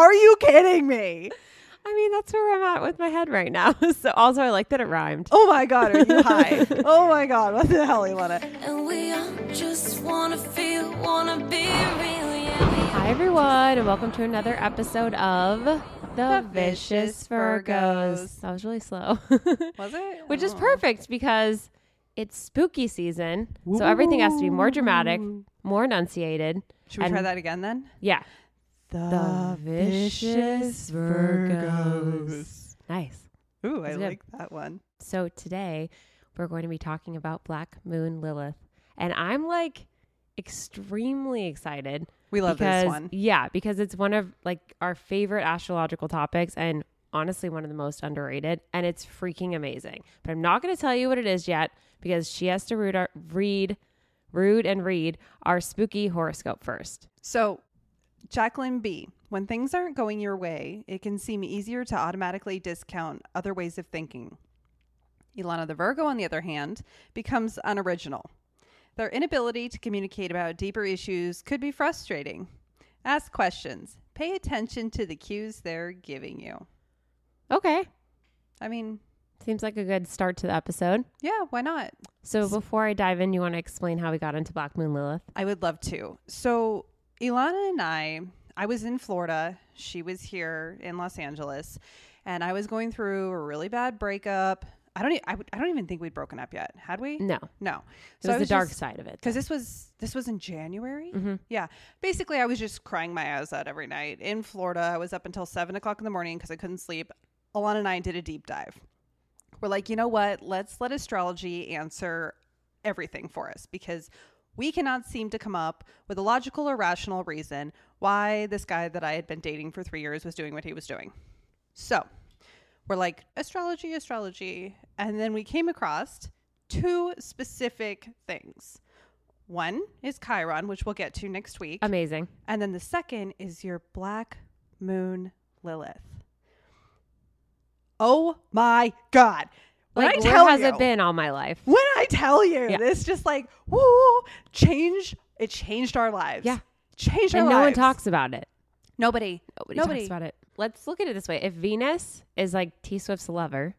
Are you kidding me? I mean, that's where I'm at with my head right now. so also, I like that it rhymed. Oh my god, are you high? oh my god, what the hell, Ilana? And we all just wanna feel, wanna be real, yeah. Hi, everyone, and welcome to another episode of The, The Vicious Vicious Virgos. Virgos. That was really slow. Was it? Which is Oh. perfect because it's spooky season. So everything has to be more dramatic, more enunciated. Should we try that again then? Yeah. The, Vicious Virgos. Nice. Ooh, I good. like that one. So today we're going to be talking about Black Moon Lilith. And I'm like extremely excited. We love because, this one. Yeah, because it's one of like our favorite astrological topics and honestly one of the most underrated and it's freaking amazing. But I'm not going to tell you what it is yet because she has to read, our, read read and read our spooky horoscope first. So, Jacqueline B, when things aren't going your way, it can seem easier to automatically discount other ways of thinking. Ilana the Virgo, on the other hand, becomes unoriginal. Their inability to communicate about deeper issues could be frustrating. Ask questions. Pay attention to the cues they're giving you. Okay. I mean, Seems like a good start to the episode. yeah, why not? So before I dive in, you want to explain how we got into Black Moon Lilith? I would love to. So, Ilana and I, I was in Florida. She was here in Los Angeles, and I was going through a really bad breakup. I don't. e- I, would- I don't even think we'd broken up yet. Had we? No. No. It was I the dark just- side of it. because this was this was in January. Mm-hmm. Yeah, basically, I was just crying my eyes out every night in Florida. I was up until seven o'clock in the morning because I couldn't sleep. Alana and I did a deep dive. We're like, you know what? Let's let astrology answer everything for us because we cannot seem to come up with a logical or rational reason why this guy that I had been dating for three years was doing what he was doing. So we're like, astrology, astrology. And then we came across two specific things. One is Chiron, which we'll get to next week. Amazing. and then the second is your black moon Lilith. Oh my God. When Like, I where has you, it been all my life? when I tell you, Yeah. this just like, woo, change, it changed our lives. Yeah. Changed our lives. And our no one talks about it. Nobody. Nobody, Nobody. talks about it. Let's look at it this way. If Venus is like T Swift's lover,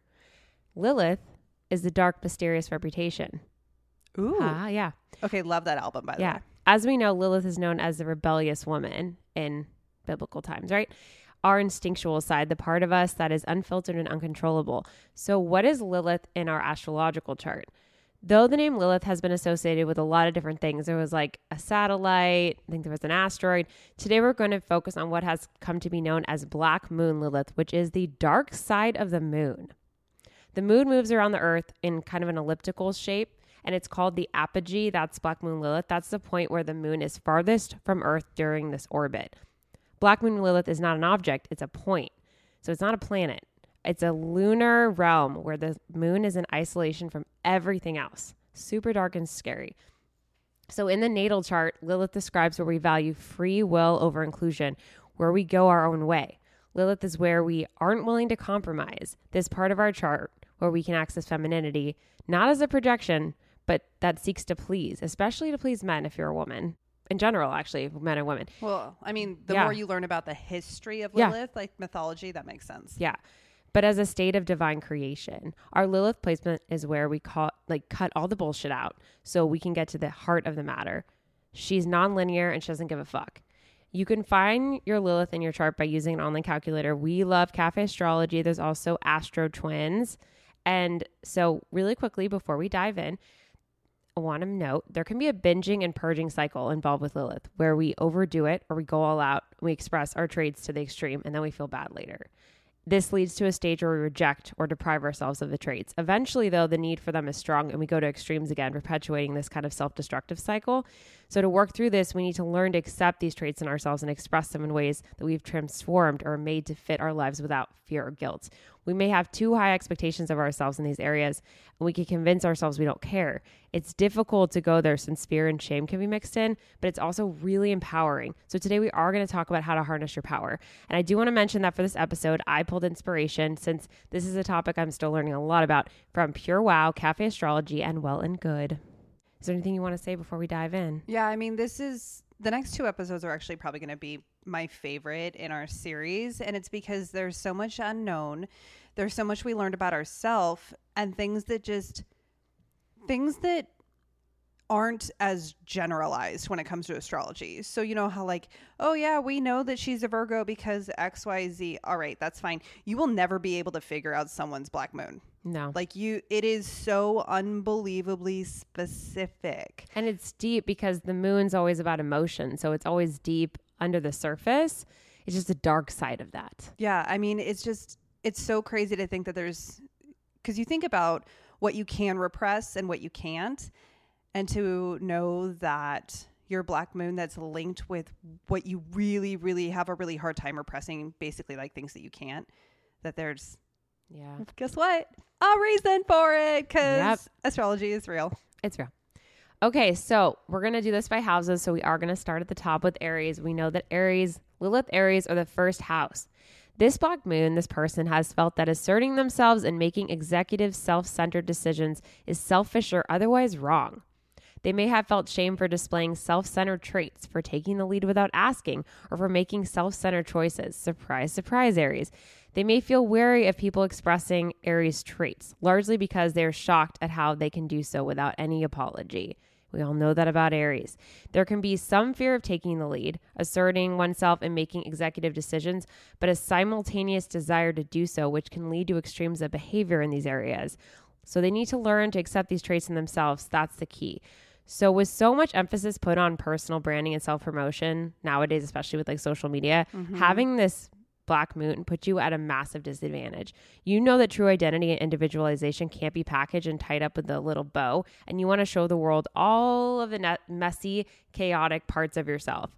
Lilith is the dark, mysterious reputation. Ooh. Ah, yeah. Okay, love that album, by the Yeah. way. As we know, Lilith is known as the rebellious woman in biblical times, right? Our instinctual side, the part of us that is unfiltered and uncontrollable. So, what is Lilith in our astrological chart? Though the name Lilith has been associated with a lot of different things, there was like a satellite, I think there was an asteroid. Today, we're going to focus on what has come to be known as Black Moon Lilith, which is the dark side of the moon. The moon moves around the earth in kind of an elliptical shape, and it's called the apogee. That's Black Moon Lilith. That's the point where the moon is farthest from Earth during this orbit. Black Moon Lilith is not an object, it's a point. So it's not a planet. It's a lunar realm where the moon is in isolation from everything else. Super dark and scary. So in the natal chart, Lilith describes where we value free will over inclusion, where we go our own way. Lilith is where we aren't willing to compromise. This part of our chart where we can access femininity, not as a projection, but that seeks to please, especially to please men if you're a woman. In general, actually, men and women. Well, I mean, the Yeah. more you learn about the history of Yeah. Lilith, like mythology, that makes sense. Yeah. But as a state of divine creation, our Lilith placement is where we call like cut all the bullshit out so we can get to the heart of the matter. She's nonlinear and she doesn't give a fuck. You can find your Lilith in your chart by using an online calculator. We love Cafe Astrology. There's also Astro Twins. And so, really quickly before we dive in, want to note there can be a binging and purging cycle involved with Lilith where we overdo it or we go all out, we express our traits to the extreme, and then we feel bad later. This leads to a stage where we reject or deprive ourselves of the traits. Eventually, though, the need for them is strong and we go to extremes again, perpetuating this kind of self destructive cycle. So, to work through this, we need to learn to accept these traits in ourselves and express them in ways that we've transformed or made to fit our lives without fear or guilt. We may have too high expectations of ourselves in these areas, and we can convince ourselves we don't care. It's difficult to go there since fear and shame can be mixed in, but it's also really empowering. So, today we are going to talk about how to harness your power. And I do want to mention that for this episode, I pulled inspiration since this is a topic I'm still learning a lot about from Pure Wow, Cafe Astrology, and Well and Good. Is there anything you want to say before we dive in? Yeah, I mean, this is the next two episodes are actually probably going to be my favorite in our series. And it's because there's so much unknown. There's so much we learned about ourselves and things that just, things that aren't as generalized when it comes to astrology. So, you know how, like, oh, yeah, we know that she's a Virgo because XYZ. All right, that's fine. You will never be able to figure out someone's black moon. No. Like, you, it is so unbelievably specific. And it's deep because the moon's always about emotion. So it's always deep under the surface. It's just a dark side of that. Yeah, I mean, it's just it's so crazy to think that there's because you think about what you can repress and what you can't, and to know that your black moon that's linked with what you really, really have a really hard time repressing, basically like things that you can't. That there's Yeah. guess what a reason for it because Yep. astrology is real. It's real. Okay, so we're going to do this by houses. So we are going to start at the top with Aries. We know that Aries, Lilith Aries are the first house. This black moon, this person has felt that asserting themselves and making executive, self centered decisions is selfish or otherwise wrong. They may have felt shame for displaying self centered traits, for taking the lead without asking, or for making self centered choices. Surprise, surprise, Aries. They may feel wary of people expressing Aries traits, largely because they are shocked at how they can do so without any apology. We all know that about Aries. There can be some fear of taking the lead, asserting oneself and making executive decisions, but a simultaneous desire to do so, which can lead to extremes of behavior in these areas. So they need to learn to accept these traits in themselves. That's the key. So, with so much emphasis put on personal branding and self promotion nowadays, especially with like social media, mm-hmm. having this black moon put you at a massive disadvantage. You know that true identity and individualization can't be packaged and tied up with a little bow, and you want to show the world all of the net messy, chaotic parts of yourself.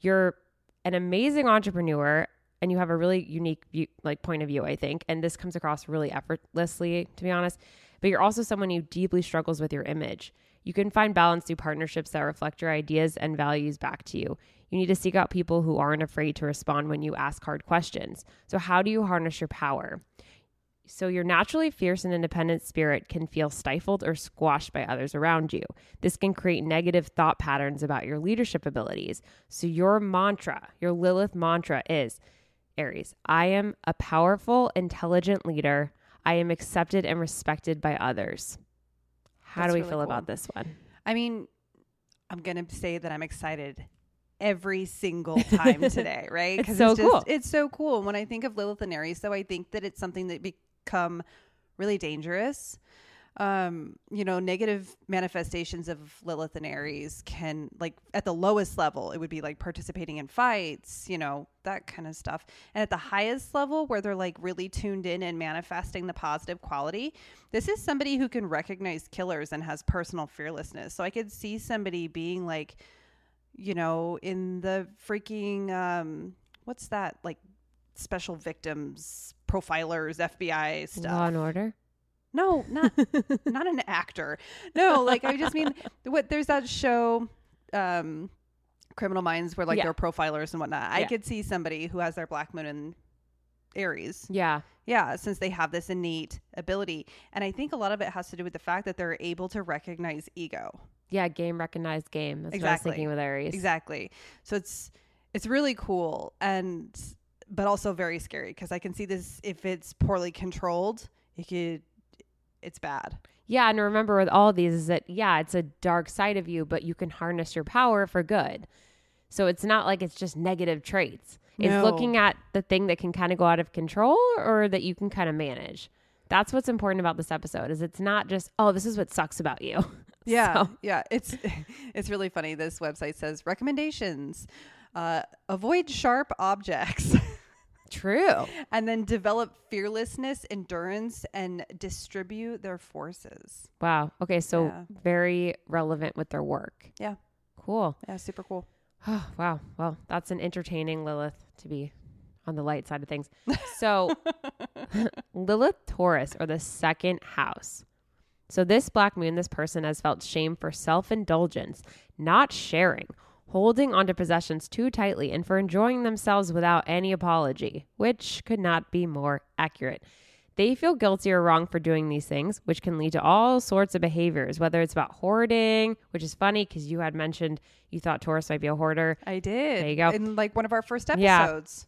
You're an amazing entrepreneur and you have a really unique view, like point of view, I think, and this comes across really effortlessly, to be honest. But you're also someone who deeply struggles with your image. You can find balance through partnerships that reflect your ideas and values back to you. You need to seek out people who aren't afraid to respond when you ask hard questions. So, how do you harness your power? So, your naturally fierce and independent spirit can feel stifled or squashed by others around you. This can create negative thought patterns about your leadership abilities. So, your mantra, your Lilith mantra is Aries, I am a powerful, intelligent leader. I am accepted and respected by others. How That's do we really feel cool. about this one? I mean, I'm gonna say that I'm excited every single time today, right? It's 'Cause so just, cool. It's so cool. And when I think of Lilith and Aries, though, I think that it's something that become really dangerous. Um, you know, negative manifestations of Lilith and Aries can like at the lowest level, it would be like participating in fights, you know, that kind of stuff. And at the highest level where they're like really tuned in and manifesting the positive quality, this is somebody who can recognize killers and has personal fearlessness. So I could see somebody being like, you know, in the freaking um what's that like special victims profilers FBI stuff. Law and order? No, not not an actor. No, like I just mean what there's that show um Criminal Minds where like Yeah. they're profilers and whatnot. I could see somebody who has their black moon in Aries. Yeah. Yeah, since they have this innate ability. And I think a lot of it has to do with the fact that they're able to recognize ego. Yeah, game recognized game. That's Exactly. what I was thinking with Aries. Exactly. So it's it's really cool and but also very scary because I can see this if it's poorly controlled, it could it's bad. Yeah, and remember with all these is that yeah, it's a dark side of you, but you can harness your power for good. So it's not like it's just negative traits. It's No. looking at the thing that can kind of go out of control or that you can kind of manage. That's what's important about this episode is it's not just oh this is what sucks about you. Yeah, So- yeah. It's it's really funny. This website says recommendations: uh, avoid sharp objects, True. and then develop fearlessness, endurance, and distribute their forces. Wow. Okay, so Yeah. very relevant with their work. Yeah. Cool. Yeah, super cool. Oh, wow. Well, that's an entertaining Lilith to be on the light side of things. So, Lilith Taurus or the second house. So, this black moon, this person has felt shame for self indulgence, not sharing, holding onto possessions too tightly, and for enjoying themselves without any apology, which could not be more accurate. They feel guilty or wrong for doing these things, which can lead to all sorts of behaviors, whether it's about hoarding, which is funny because you had mentioned you thought Taurus might be a hoarder, I did. There you go. In like one of our first Yeah. episodes.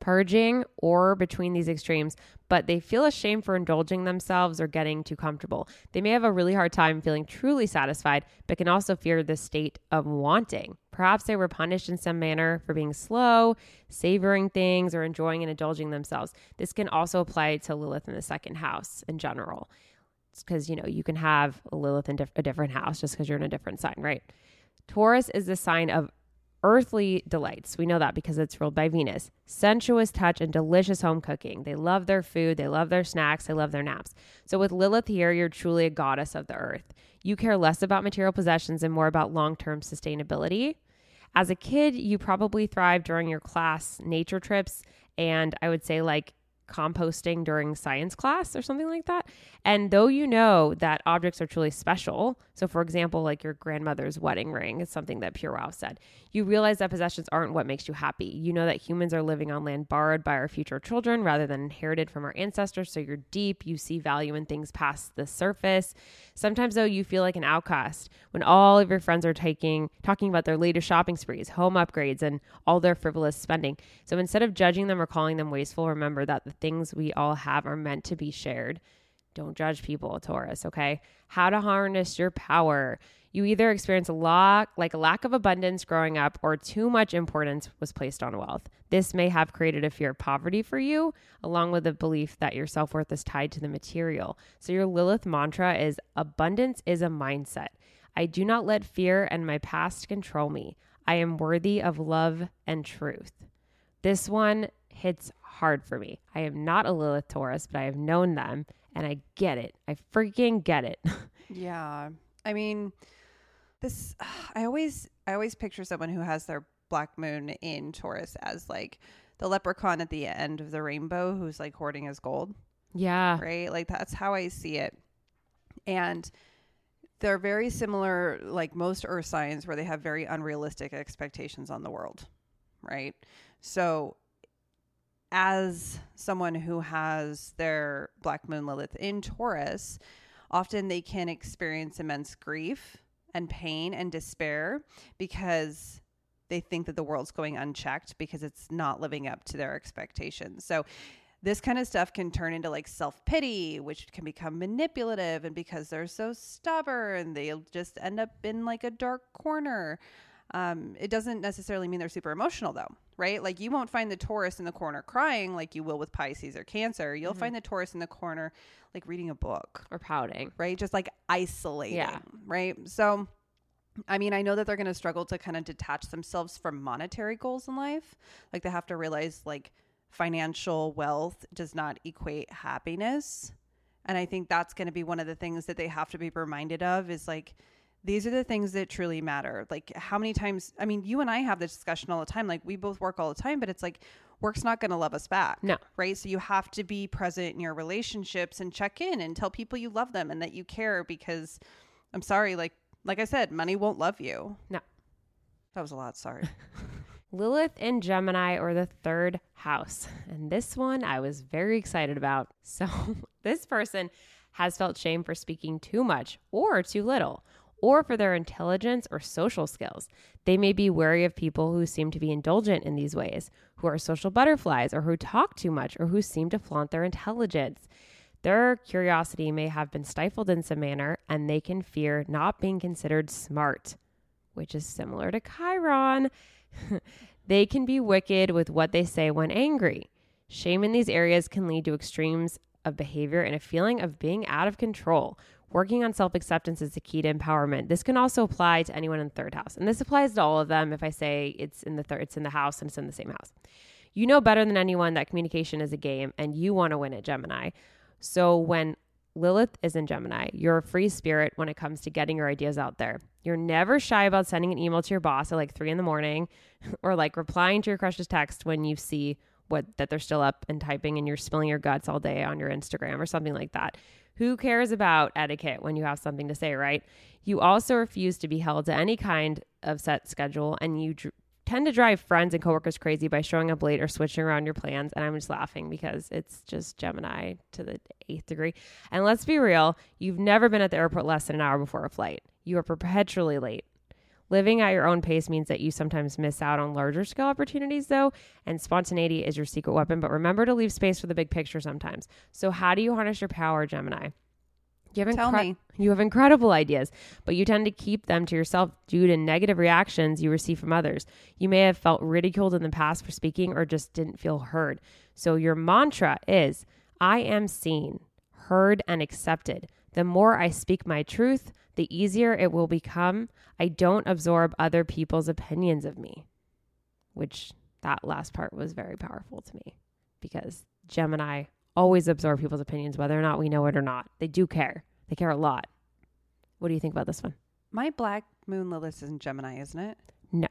Purging, or between these extremes, but they feel ashamed for indulging themselves or getting too comfortable. They may have a really hard time feeling truly satisfied, but can also fear the state of wanting. Perhaps they were punished in some manner for being slow, savoring things, or enjoying and indulging themselves. This can also apply to Lilith in the second house in general. Because, you know, you can have a Lilith in diff- a different house just because you're in a different sign, right? Taurus is the sign of earthly delights. We know that because it's ruled by Venus. Sensuous touch and delicious home cooking. They love their food, they love their snacks, they love their naps. So with Lilith here, you're truly a goddess of the earth. You care less about material possessions and more about long term sustainability. As a kid, you probably thrived during your class nature trips and I would say like composting during science class or something like that. And though you know that objects are truly special, so for example, like your grandmother's wedding ring is something that Pure Wow said, you realize that possessions aren't what makes you happy. You know that humans are living on land borrowed by our future children rather than inherited from our ancestors. So you're deep, you see value in things past the surface. Sometimes though you feel like an outcast when all of your friends are taking talking about their latest shopping sprees, home upgrades, and all their frivolous spending. So instead of judging them or calling them wasteful, remember that the things we all have are meant to be shared. Don't judge people, Taurus, okay? How to harness your power. You either experience a lot, like a lack of abundance growing up, or too much importance was placed on wealth. This may have created a fear of poverty for you, along with the belief that your self worth is tied to the material. So, your Lilith mantra is abundance is a mindset. I do not let fear and my past control me. I am worthy of love and truth. This one hits hard for me. I am not a Lilith Taurus, but I have known them and I get it. I freaking get it. Yeah. I mean, this I always I always picture someone who has their black moon in Taurus as like the leprechaun at the end of the rainbow who's like hoarding his gold, yeah. right? Like that's how I see it. And they're very similar like most earth signs where they have very unrealistic expectations on the world, right? So as someone who has their black moon lilith in Taurus, often they can experience immense grief and pain and despair because they think that the world's going unchecked because it's not living up to their expectations. So this kind of stuff can turn into like self-pity, which can become manipulative and because they're so stubborn, they'll just end up in like a dark corner. Um, it doesn't necessarily mean they're super emotional though, right? Like you won't find the Taurus in the corner crying like you will with Pisces or Cancer. You'll find the Taurus in the corner like reading a book, Or pouting. right? Just like isolating, Yeah. right? So, I mean, I know that they're going to struggle to kind of detach themselves from monetary goals in life. Like they have to realize like financial wealth does not equate happiness. And I think that's going to be one of the things that they have to be reminded of is like, these are the things that truly matter. Like, how many times, I mean, you and I have this discussion all the time. Like, we both work all the time, but it's like, work's not going to love us back. No. Right. So, you have to be present in your relationships and check in and tell people you love them and that you care because I'm sorry, like, like I said, money won't love you. No. That was a lot. Sorry. Lilith in Gemini or the third house. And this one I was very excited about. So, this person has felt shame for speaking too much or too little, or for their intelligence or social skills. They may be wary of people who seem to be indulgent in these ways, who are social butterflies, or who talk too much, or who seem to flaunt their intelligence. Their curiosity may have been stifled in some manner, and they can fear not being considered smart, which is similar to Chiron. they can be wicked with what they say when angry. Shame in these areas can lead to extremes of behavior and a feeling of being out of control. Working on self acceptance is the key to empowerment. This can also apply to anyone in the third house. And this applies to all of them if I say it's in the third it's in the house and it's in the same house. You know better than anyone that communication is a game and you want to win it, Gemini. So when Lilith is in Gemini. You're a free spirit when it comes to getting your ideas out there. You're never shy about sending an email to your boss at like three in the morning or like replying to your crush's text when you see what that they're still up and typing and you're spilling your guts all day on your Instagram or something like that. Who cares about etiquette when you have something to say, right? You also refuse to be held to any kind of set schedule and you dr- tend to drive friends and coworkers crazy by showing up late or switching around your plans. And I'm just laughing because it's just Gemini to the eighth degree. And let's be real, you've never been at the airport less than an hour before a flight. You are perpetually late. Living at your own pace means that you sometimes miss out on larger scale opportunities, though, and spontaneity is your secret weapon. But remember to leave space for the big picture sometimes. So, how do you harness your power, Gemini? You have, Tell incre- me. you have incredible ideas, but you tend to keep them to yourself due to negative reactions you receive from others. You may have felt ridiculed in the past for speaking or just didn't feel heard. So, your mantra is I am seen, heard, and accepted. The more I speak my truth, the easier it will become. I don't absorb other people's opinions of me, which that last part was very powerful to me because Gemini always absorb people's opinions, whether or not we know it or not. They do care. They care a lot. What do you think about this one? My black moon Lilith is in Gemini, isn't it? No.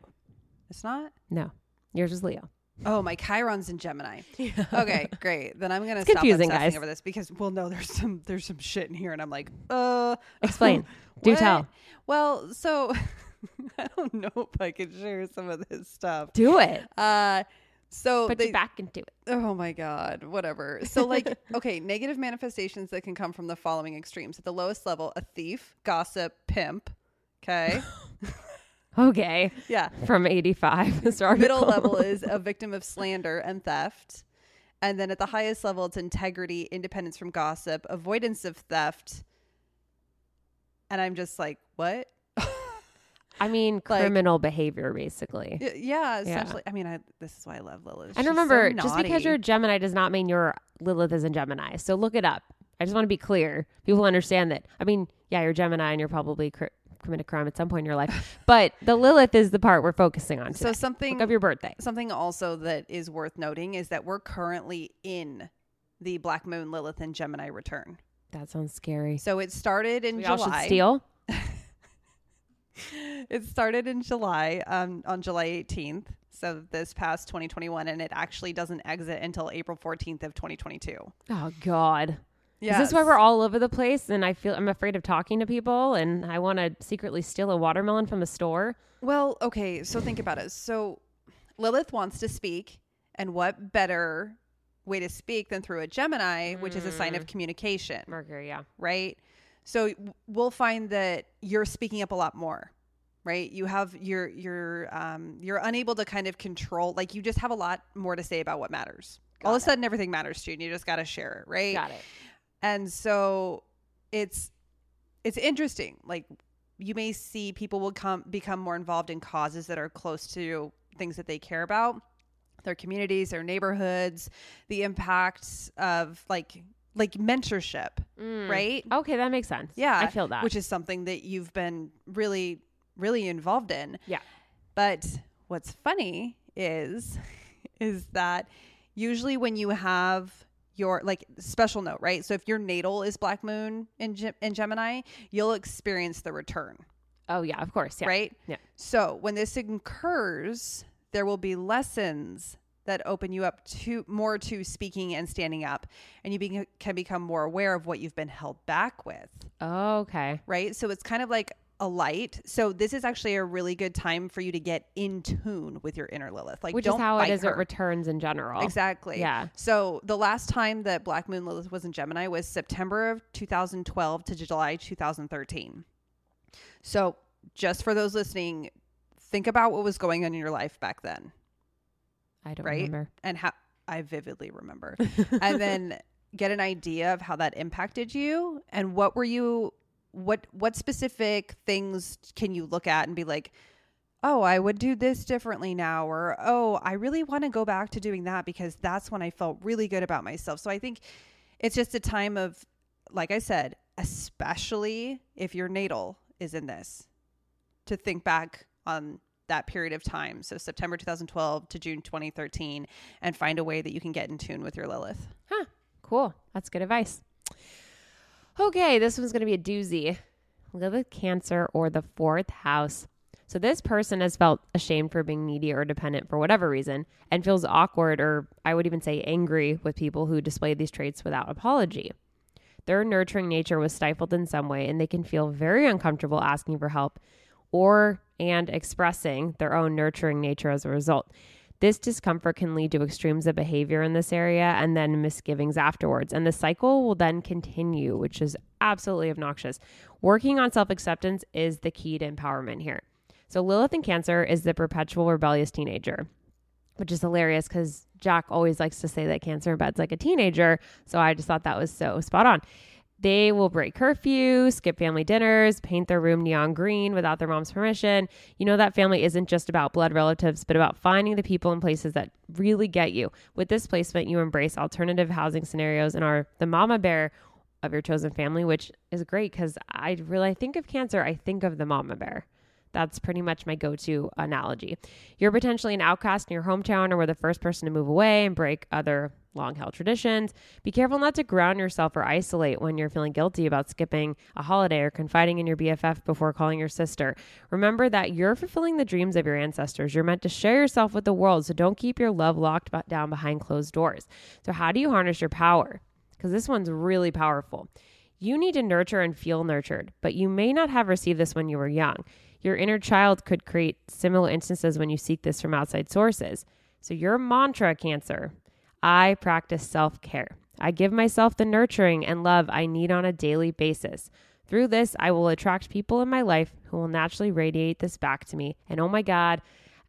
It's not? No. Yours is Leo. Oh, my Chiron's in Gemini. Okay, great. Then I'm gonna It's stop confusing, obsessing guys. over this because well, no, there's some there's some shit in here, and I'm like, uh, Explain. Do tell. Well, so I don't know if I can share some of this stuff. Do it. Uh, so Put they, you back into it. Oh my God, whatever. So, like, okay, negative manifestations that can come from the following extremes. At the lowest level, a thief, gossip, pimp. Okay. Okay. Yeah. From 85. This article. Middle level is a victim of slander and theft. And then at the highest level, it's integrity, independence from gossip, avoidance of theft. And I'm just like, what? I mean, Like- criminal behavior, basically. Y- yeah, essentially. I mean, I, this is why I love Lilith. And She's so remember, just because you're a Gemini does not mean your Lilith is in Gemini. So look it up. I just want to be clear. People understand that. I mean, yeah, you're Gemini and you're probably cr- committed crime at some point in your life. but the Lilith is the part we're focusing on so something Look up your birthday. Something also that is worth noting is that we're currently in the Black Moon Lilith and Gemini return. That sounds scary. So it started in we all should July. steal. It started in July, um, on July 18th. So this past 2021, and it actually doesn't exit until April 14th of 2022. Oh God. Yeah. Is this why we're all over the place and I feel I'm afraid of talking to people and I want to secretly steal a watermelon from a store? Well, okay. So think about it. So Lilith wants to speak, and what better way to speak than through a Gemini, which is a sign Mm. of communication. Mercury, yeah. right? So we'll find that you're speaking up a lot more, right? You have you're you're um, you're unable to kind of control, like you just have a lot more to say about what matters. All of a sudden, everything matters to you, and you just got to share it, right? Got it. And so it's it's interesting. Like you may see people will come become more involved in causes that are close to things that they care about, their communities, their neighborhoods, the impacts of like like mentorship, Mm. right? Okay, that makes sense. Yeah, I feel that. which is something that you've been really, really involved in. Yeah. But what's funny is, is that usually when you have your like special note, right? So if your natal is Black Moon in Gem- in Gemini, you'll experience the return, oh yeah, of course. Yeah. right? Yeah. So when this occurs, there will be lessons that open you up to more to speaking and standing up, and you be- can become more aware of what you've been held back with Okay. right? So it's kind of like a light. So this is actually a really good time for you to get in tune with your inner Lilith. Like, Which is how it her. at returns in general. Exactly. Yeah. So the last time that Black Moon Lilith was in Gemini was September of 2012 to July 2013. So just for those listening, think about what was going on in your life back then I don't Right? remember. and how I vividly remember. and then get an idea of how that impacted you and what were you what what specific things can you look at and be like oh i would do this differently now or oh i really want to go back to doing that because that's when i felt really good about myself so i think it's just a time of like i said especially if your natal is in this to think back on that period of time so september 2012 to june 2013 and find a way that you can get in tune with your lilith Huh. Cool. That's good advice. Okay, this one's going to be a doozy. Lilith Cancer or the fourth house. So this person has felt ashamed for being needy or dependent for whatever reason and feels awkward or I would even say angry with people who display these traits without apology. Their nurturing nature was stifled in some way and they can feel very uncomfortable asking for help or and expressing their own nurturing nature as a result. This discomfort can lead to extremes of behavior in this area and then misgivings afterwards. And the cycle will then continue, which is absolutely obnoxious. Working on self acceptance is the key to empowerment here. So, Lilith in Cancer is the perpetual rebellious teenager, which is hilarious because Jack always likes to say that Cancer bed's like a teenager. So, I just thought that was so spot on. They will break curfew, skip family dinners, paint their room neon green without their mom's permission. You know that family isn't just about blood relatives, but about finding the people and places that really get you. With this placement, you embrace alternative housing scenarios and are the mama bear of your chosen family, which is great because I really think of cancer, I think of the mama bear. That's pretty much my go to analogy. You're potentially an outcast in your hometown or were the first person to move away and break other long held traditions. Be careful not to ground yourself or isolate when you're feeling guilty about skipping a holiday or confiding in your BFF before calling your sister. Remember that you're fulfilling the dreams of your ancestors. You're meant to share yourself with the world, so don't keep your love locked down behind closed doors. So, how do you harness your power? Because this one's really powerful. You need to nurture and feel nurtured, but you may not have received this when you were young. Your inner child could create similar instances when you seek this from outside sources. So, your mantra, Cancer, I practice self care. I give myself the nurturing and love I need on a daily basis. Through this, I will attract people in my life who will naturally radiate this back to me. And oh my God,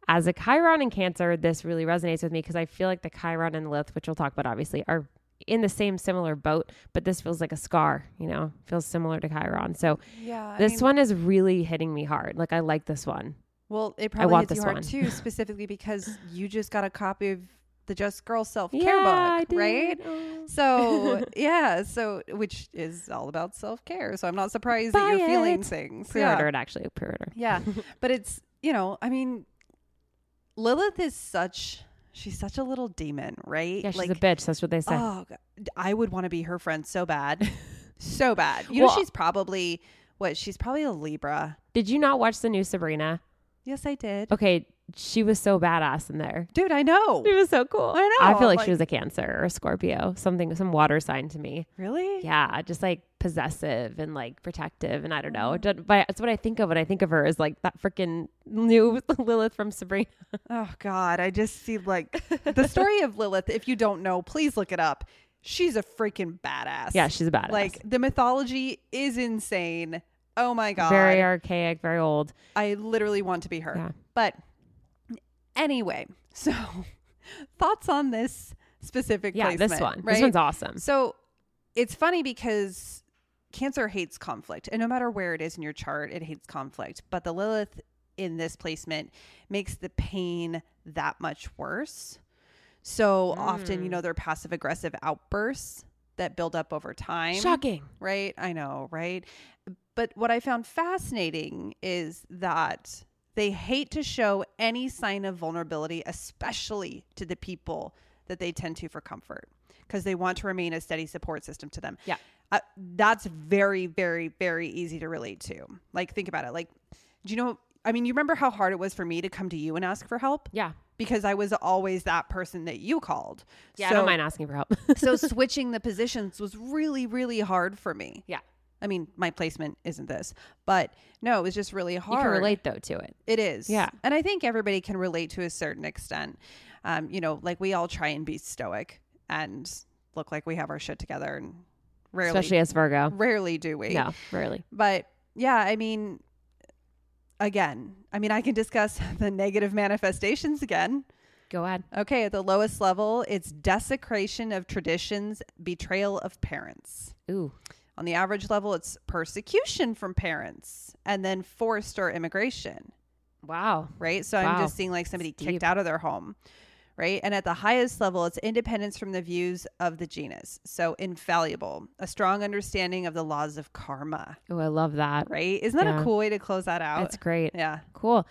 as a Chiron in Cancer, this really resonates with me because I feel like the Chiron and Lilith, which we'll talk about obviously, are in the same similar boat, but this feels like a scar, you know, feels similar to Chiron. So Yeah. I this mean, one is really hitting me hard. Like I like this one. Well, it probably hits you hard one. too, specifically because you just got a copy of the Just Girl Self Care yeah, book, right? Oh. So yeah, so which is all about self care. So I'm not surprised Buy that you're feeling things. pre-order it actually, pre-order. Yeah. yeah. but it's you know, I mean, Lilith is such she's such a little demon, right? Yeah, she's like, a bitch. That's what they say. Oh, God. I would want to be her friend so bad, so bad. You know, she's probably what? She's probably a Libra. Did you not watch the new Sabrina? Yes, I did. Okay, she was so badass in there. Dude, I know. She was so cool. I know, I feel like, like- she was a Cancer or a Scorpio, something, some water sign to me. Really? Yeah, just like possessive and like protective, and I don't Oh. know. But that's what I think of when I think of her is like that freaking new Lilith from Sabrina. Oh God, I just see like the story of Lilith. If you don't know, please look it up. She's a freaking badass. Yeah, she's a badass. like the mythology is insane. Oh my God, very archaic, very old. I literally want to be her. Yeah. But anyway, so thoughts on this specific Yeah, placement, this one. Right? This one's awesome. So it's funny because Cancer hates conflict, and no matter where it is in your chart, it hates conflict. But the Lilith in this placement makes the pain that much worse. So often, Mm. you know, they're passive aggressive outbursts that build up over time. Shocking. Right? I know, right? But what I found fascinating is that they hate to show any sign of vulnerability, especially to the people that they tend to for comfort, because they want to remain a steady support system to them. Yeah. Uh, that's very, very, very easy to relate to. Like, think about it. Like, do you know? I mean, you remember how hard it was for me to come to you and ask for help Yeah. because I was always that person that you called. Yeah, I don't mind asking for help. so switching the positions was really really hard for me yeah. I mean my placement isn't this but no it was just really hard You can relate though to it. it is Yeah. and i think everybody can relate to a certain extent um, you know like we all try and be stoic and look like we have our shit together and rarely Especially as Virgo. rarely do we No, rarely. but yeah i mean again i mean i can discuss the negative manifestations again Go ahead. Okay, at the lowest level, it's desecration of traditions, betrayal of parents. Ooh. On the average level, it's persecution from parents and then forced or immigration, Wow. right? So I'm just seeing like somebody kicked out of their home, right? And at the highest level, it's independence from the views of the genus. So infallible, a strong understanding of the laws of karma, Oh, I love that. right? Isn't that Yeah. a cool way to close that out? That's great. yeah. Cool.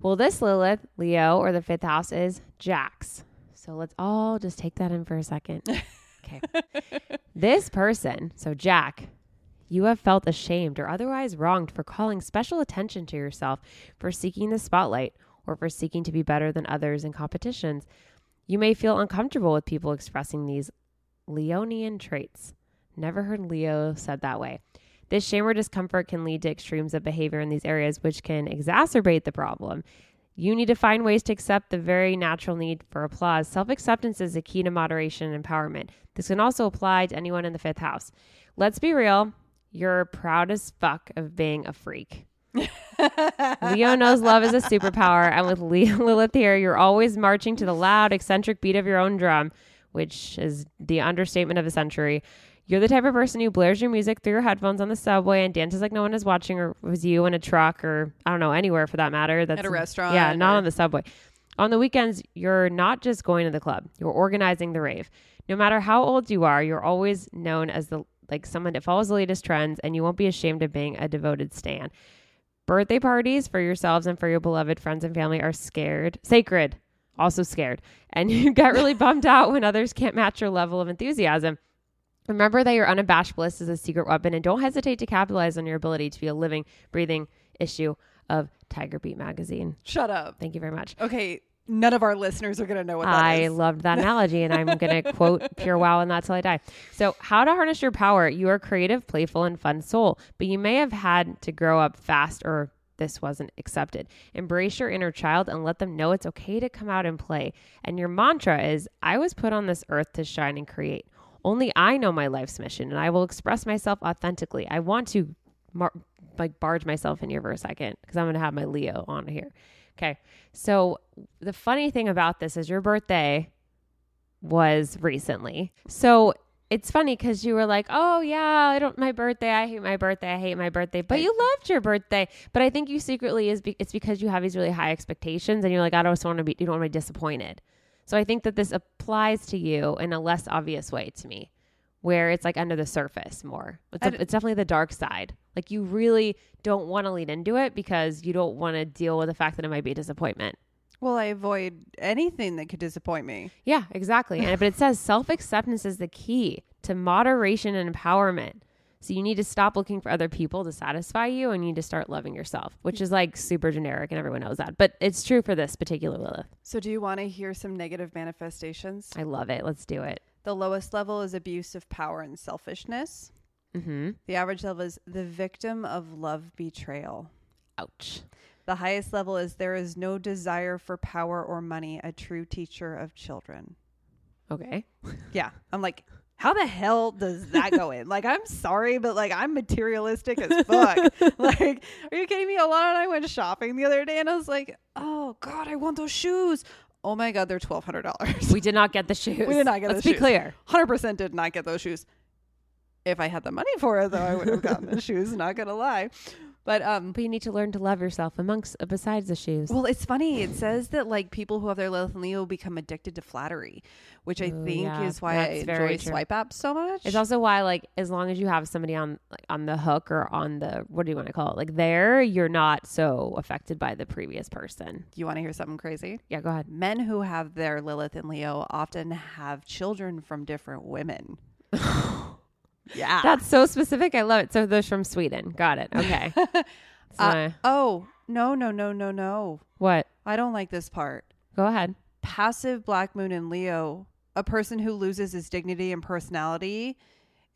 Well, this Lilith, Leo, or the fifth house is Jax. So let's all just take that in for a second. Okay. this person, so Jack, you have felt ashamed or otherwise wronged for calling special attention to yourself, for seeking the spotlight, or for seeking to be better than others in competitions. You may feel uncomfortable with people expressing these Leonian traits. Never heard Leo said that way. This shame or discomfort can lead to extremes of behavior in these areas, which can exacerbate the problem. You need to find ways to accept the very natural need for applause. Self acceptance is a key to moderation and empowerment. This can also apply to anyone in the fifth house. Let's be real, you're proud as fuck of being a freak. Leo knows love is a superpower, and with Leo Lilith here, you're always marching to the loud, eccentric beat of your own drum, which is the understatement of the century. You're the type of person who blares your music through your headphones on the subway and dances like no one is watching, or was you in a truck, or I don't know, anywhere for that matter. That's At a restaurant Yeah, not or- on the subway. On the weekends, you're not just going to the club; you're organizing the rave. No matter how old you are, you're always known as the like someone that follows the latest trends, and you won't be ashamed of being a devoted stan. Birthday parties for yourselves and for your beloved friends and family are scared, sacred, also scared. And you get really bummed out when others can't match your level of enthusiasm. Remember that your unabashed bliss is a secret weapon and don't hesitate to capitalize on your ability to be a living, breathing issue of Tiger Beat magazine. Shut up. Thank you very much. Okay, none of our listeners are gonna know what that I is. loved that analogy, and I'm going to quote Pure Wow, and that's till I die. So, how to harness your power? You are creative, playful, and fun soul, but you may have had to grow up fast or this wasn't accepted. Embrace your inner child and let them know it's okay to come out and play. And your mantra is I was put on this earth to shine and create. Only I know my life's mission, and I will express myself authentically. I want to mar- like barge myself in here for a second because I'm going to have my Leo on here. Okay. So the funny thing about this is your birthday was recently. So it's funny because you were like, "Oh yeah, I don't my birthday. I hate my birthday. I hate my birthday." But you loved your birthday. But I think you secretly is be- it's because you have these really high expectations, and you're like, "I don't want to be. You don't want to be disappointed." So I think that this applies to you in a less obvious way to me, where it's like under the surface more. It's, I a, d- it's definitely the dark side. Like you really don't want to lean into it because you don't want to deal with the fact that it might be a disappointment. Well, I avoid anything that could disappoint me. Yeah, exactly. And but it says self-acceptance is the key to moderation and empowerment. So you need to stop looking for other people to satisfy you and you need to start loving yourself, which is like super generic and everyone knows that. But it's true for this particular Lilith. So, do you want to hear some negative manifestations? I love it. Let's do it. The lowest level is abuse of power and selfishness. Mhm. The average level is the victim of love betrayal. Ouch. The highest level is there is no desire for power or money, a true teacher of children. Okay. Yeah. I'm like, how the hell does that go in? Like, I'm sorry, but like, I'm materialistic as fuck. like, are you kidding me? Alana and I went shopping the other day and I was like, oh God, I want those shoes. Oh my God, they're $1,200. We did not get the shoes. We did not get the shoes. Let's be clear. 100% did not get those shoes. If I had the money for it, though, I would have gotten the shoes, not to lie. But, um, But you need to learn to love yourself amongst uh, besides the shoes. Well, it's funny. It says that like people who have their Lilith and Leo become addicted to flattery, which I Ooh, think yeah, is why I that's very enjoy true. swipe apps so much. It's also why, like, as long as you have somebody on like, on the hook or on the what do you want to call it, like there, you're not so affected by the previous person. you want to hear something crazy? Yeah, go ahead. Men who have their Lilith and Leo often have children from different women. yeah. That's so specific. I love it. So those from Sweden. Got it. Okay. Uh, oh, no, no, no, no, no. what? I don't like this part. Go ahead. Passive Black Moon in Leo, a person who loses his dignity and personality.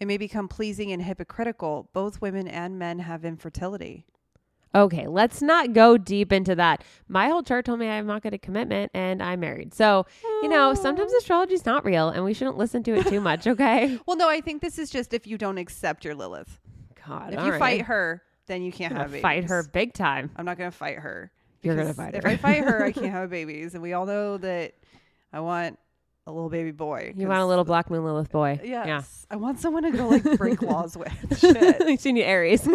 It may become pleasing and hypocritical. Both women and men have infertility. Okay, let's not go deep into that. My whole chart told me I'm not good at commitment and I'm married. So, you know, sometimes astrology's not real and we shouldn't listen to it too much, okay? Well, no, I think this is just if you don't accept your Lilith. God, If you right. fight her, then you can't have babies. fight her big time. I'm not going to fight her. You're gonna because fight If. I fight her, I can't have babies, and we all know that I want a little baby boy. You want a little Black Moon Lilith boy. Uh, yes, I want someone to go like break laws with. Yeah. Shit. she need Aries.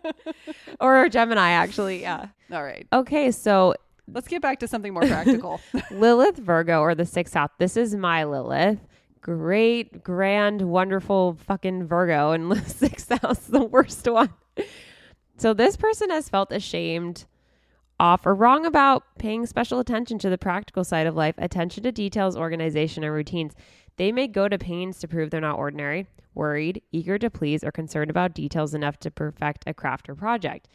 or Gemini, actually. Yeah. All right, Okay, so let's get back to something more practical. Lilith Virgo or the sixth house. This is my Lilith. Great, grand, wonderful fucking Virgo. And the sixth house, the worst one. So this person has felt ashamed, off, or wrong about paying special attention to the practical side of life, attention to details, organization, and routines. They may go to pains to prove they're not ordinary, worried, eager to please, or concerned about details enough to perfect a craft or project.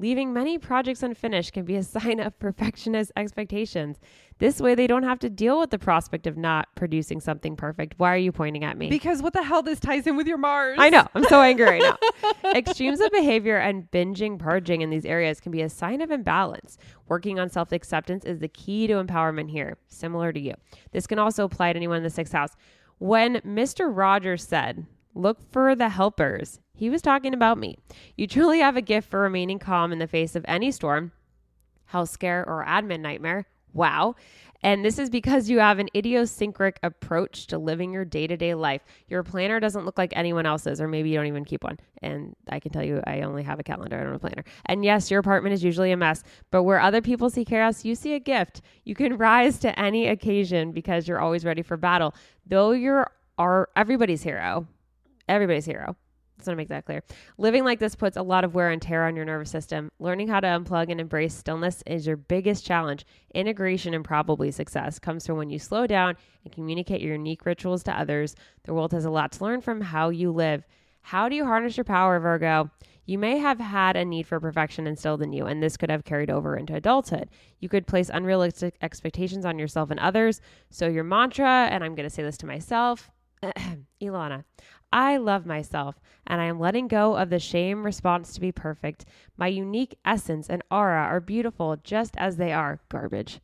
Leaving many projects unfinished can be a sign of perfectionist expectations. This way, they don't have to deal with the prospect of not producing something perfect. Why are you pointing at me? Because what the hell this ties in with your Mars? I know. I'm so angry right now. Extremes of behavior and binging, purging in these areas can be a sign of imbalance. Working on self acceptance is the key to empowerment here, similar to you. This can also apply to anyone in the sixth house. When Mr. Rogers said, Look for the helpers, he was talking about me. You truly have a gift for remaining calm in the face of any storm, health scare, or admin nightmare. Wow. And this is because you have an idiosyncratic approach to living your day to day life. Your planner doesn't look like anyone else's, or maybe you don't even keep one. And I can tell you, I only have a calendar, I don't have a planner. And yes, your apartment is usually a mess, but where other people see chaos, you see a gift. You can rise to any occasion because you're always ready for battle. Though you're are everybody's hero, everybody's hero. Just want to make that clear. Living like this puts a lot of wear and tear on your nervous system. Learning how to unplug and embrace stillness is your biggest challenge. Integration and probably success comes from when you slow down and communicate your unique rituals to others. The world has a lot to learn from how you live. How do you harness your power, Virgo? You may have had a need for perfection instilled in you, and this could have carried over into adulthood. You could place unrealistic expectations on yourself and others. So, your mantra, and I'm going to say this to myself Ilana, I love myself and I am letting go of the shame response to be perfect. My unique essence and aura are beautiful just as they are. Garbage.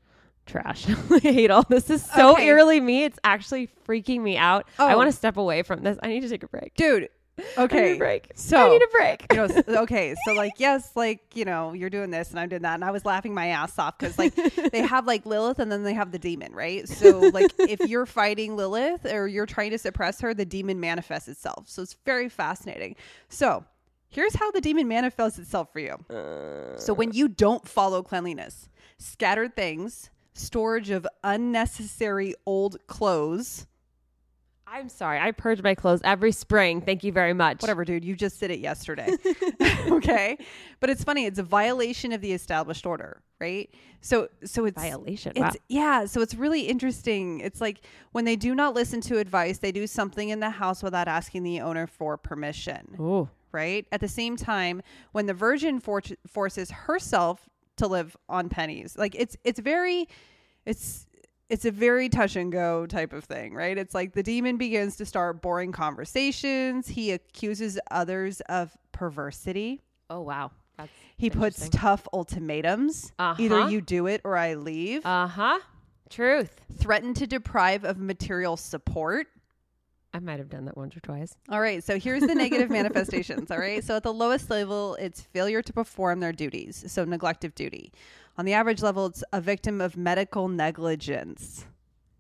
Trash. I hate all this. is so Okay. eerily me. It's actually freaking me out. I Oh. want to step away from this. I need to take a break. Dude. I need Okay. a break. So I need a break. you know, okay, so like, yes, like you know, you're doing this, and I'm doing that, and I was laughing my ass off because like they have like Lilith, and then they have the demon, right? So like, if you're fighting Lilith or you're trying to suppress her, the demon manifests itself. So it's very fascinating. So here's how the demon manifests itself for you. So when uh. you don't follow cleanliness, scattered things, storage of unnecessary old clothes. I'm sorry. I purge my clothes every spring. Thank you very much. Whatever, dude. You just did it yesterday. okay. But it's funny. It's a violation of the established order, right? So, so it's Violation. It's Wow. yeah. So it's really interesting. It's like when they do not listen to advice, they do something in the house without asking the owner for permission, Ooh. right? At the same time, when the virgin for- forces herself to live on pennies, like it's it's very, it's it's a very touch and go type of thing, right? It's like the demon begins to start boring conversations. He accuses others of perversity. Oh, wow. That's He puts tough ultimatums. Either Uh-huh. you do it or I leave. uh huh. Truth. Threaten to deprive of material support. I might have done that once or twice. All right, so here's the negative manifestations. All right, so at the lowest level, it's failure to perform their duties, so neglect of duty. On the average level, it's a victim of medical negligence.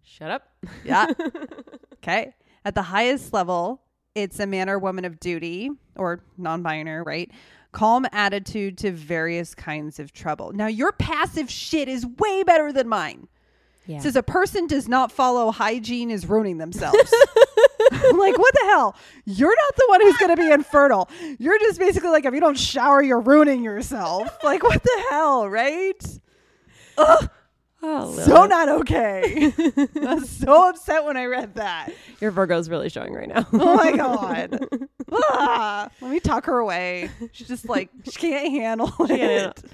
Shut up. Yeah. okay. At the highest level, it's a man or woman of duty or non binary, right? Calm attitude to various kinds of trouble. Now, your passive shit is way better than mine. Yeah. Says a person does not follow hygiene is ruining themselves. I'm like, what the hell? You're not the one who's going to be infertile. You're just basically like, if you don't shower, you're ruining yourself. Like, what the hell, right? Ugh, oh, so not okay. I was so upset when I read that. Your Virgo's really showing right now. Oh my god. Ah, let me tuck her away. She's just like she can't handle it. can't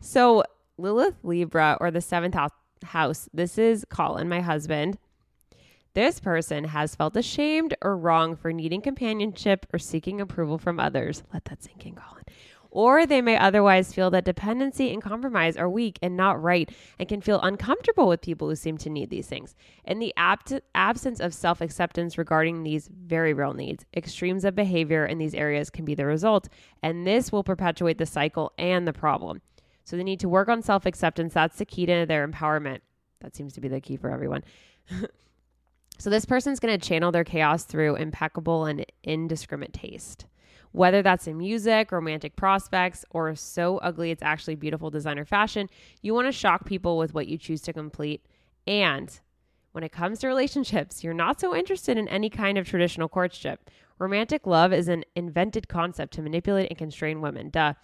So Lilith Libra or the seventh house, house, this is Colin, my husband. This person has felt ashamed or wrong for needing companionship or seeking approval from others. Let that sink in, Colin. Or they may otherwise feel that dependency and compromise are weak and not right and can feel uncomfortable with people who seem to need these things. In the absence of self acceptance regarding these very real needs, extremes of behavior in these areas can be the result, and this will perpetuate the cycle and the problem. So they need to work on self acceptance. That's the key to their empowerment. That seems to be the key for everyone. so this person's going to channel their chaos through impeccable and indiscriminate taste. Whether that's in music, romantic prospects, or so ugly it's actually beautiful designer fashion, you want to shock people with what you choose to complete. And when it comes to relationships, you're not so interested in any kind of traditional courtship. Romantic love is an invented concept to manipulate and constrain women. Duh.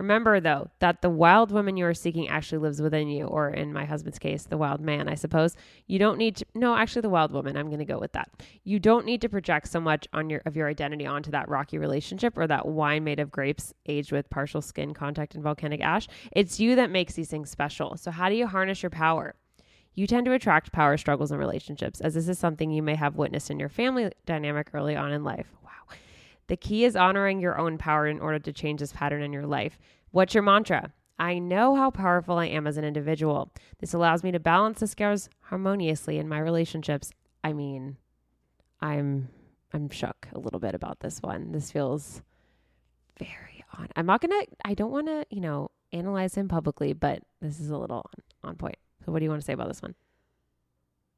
Remember, though, that the wild woman you are seeking actually lives within you, or in my husband's case, the wild man, I suppose. You don't need to, no, actually, the wild woman, I'm going to go with that. You don't need to project so much on your, of your identity onto that rocky relationship or that wine made of grapes aged with partial skin contact and volcanic ash. It's you that makes these things special. So, how do you harness your power? You tend to attract power struggles in relationships, as this is something you may have witnessed in your family dynamic early on in life. The key is honoring your own power in order to change this pattern in your life. What's your mantra? I know how powerful I am as an individual. This allows me to balance the scales harmoniously in my relationships. I mean, I'm I'm shook a little bit about this one. This feels very on. I'm not gonna. I don't want to, you know, analyze him publicly, but this is a little on, on point. So, what do you want to say about this one?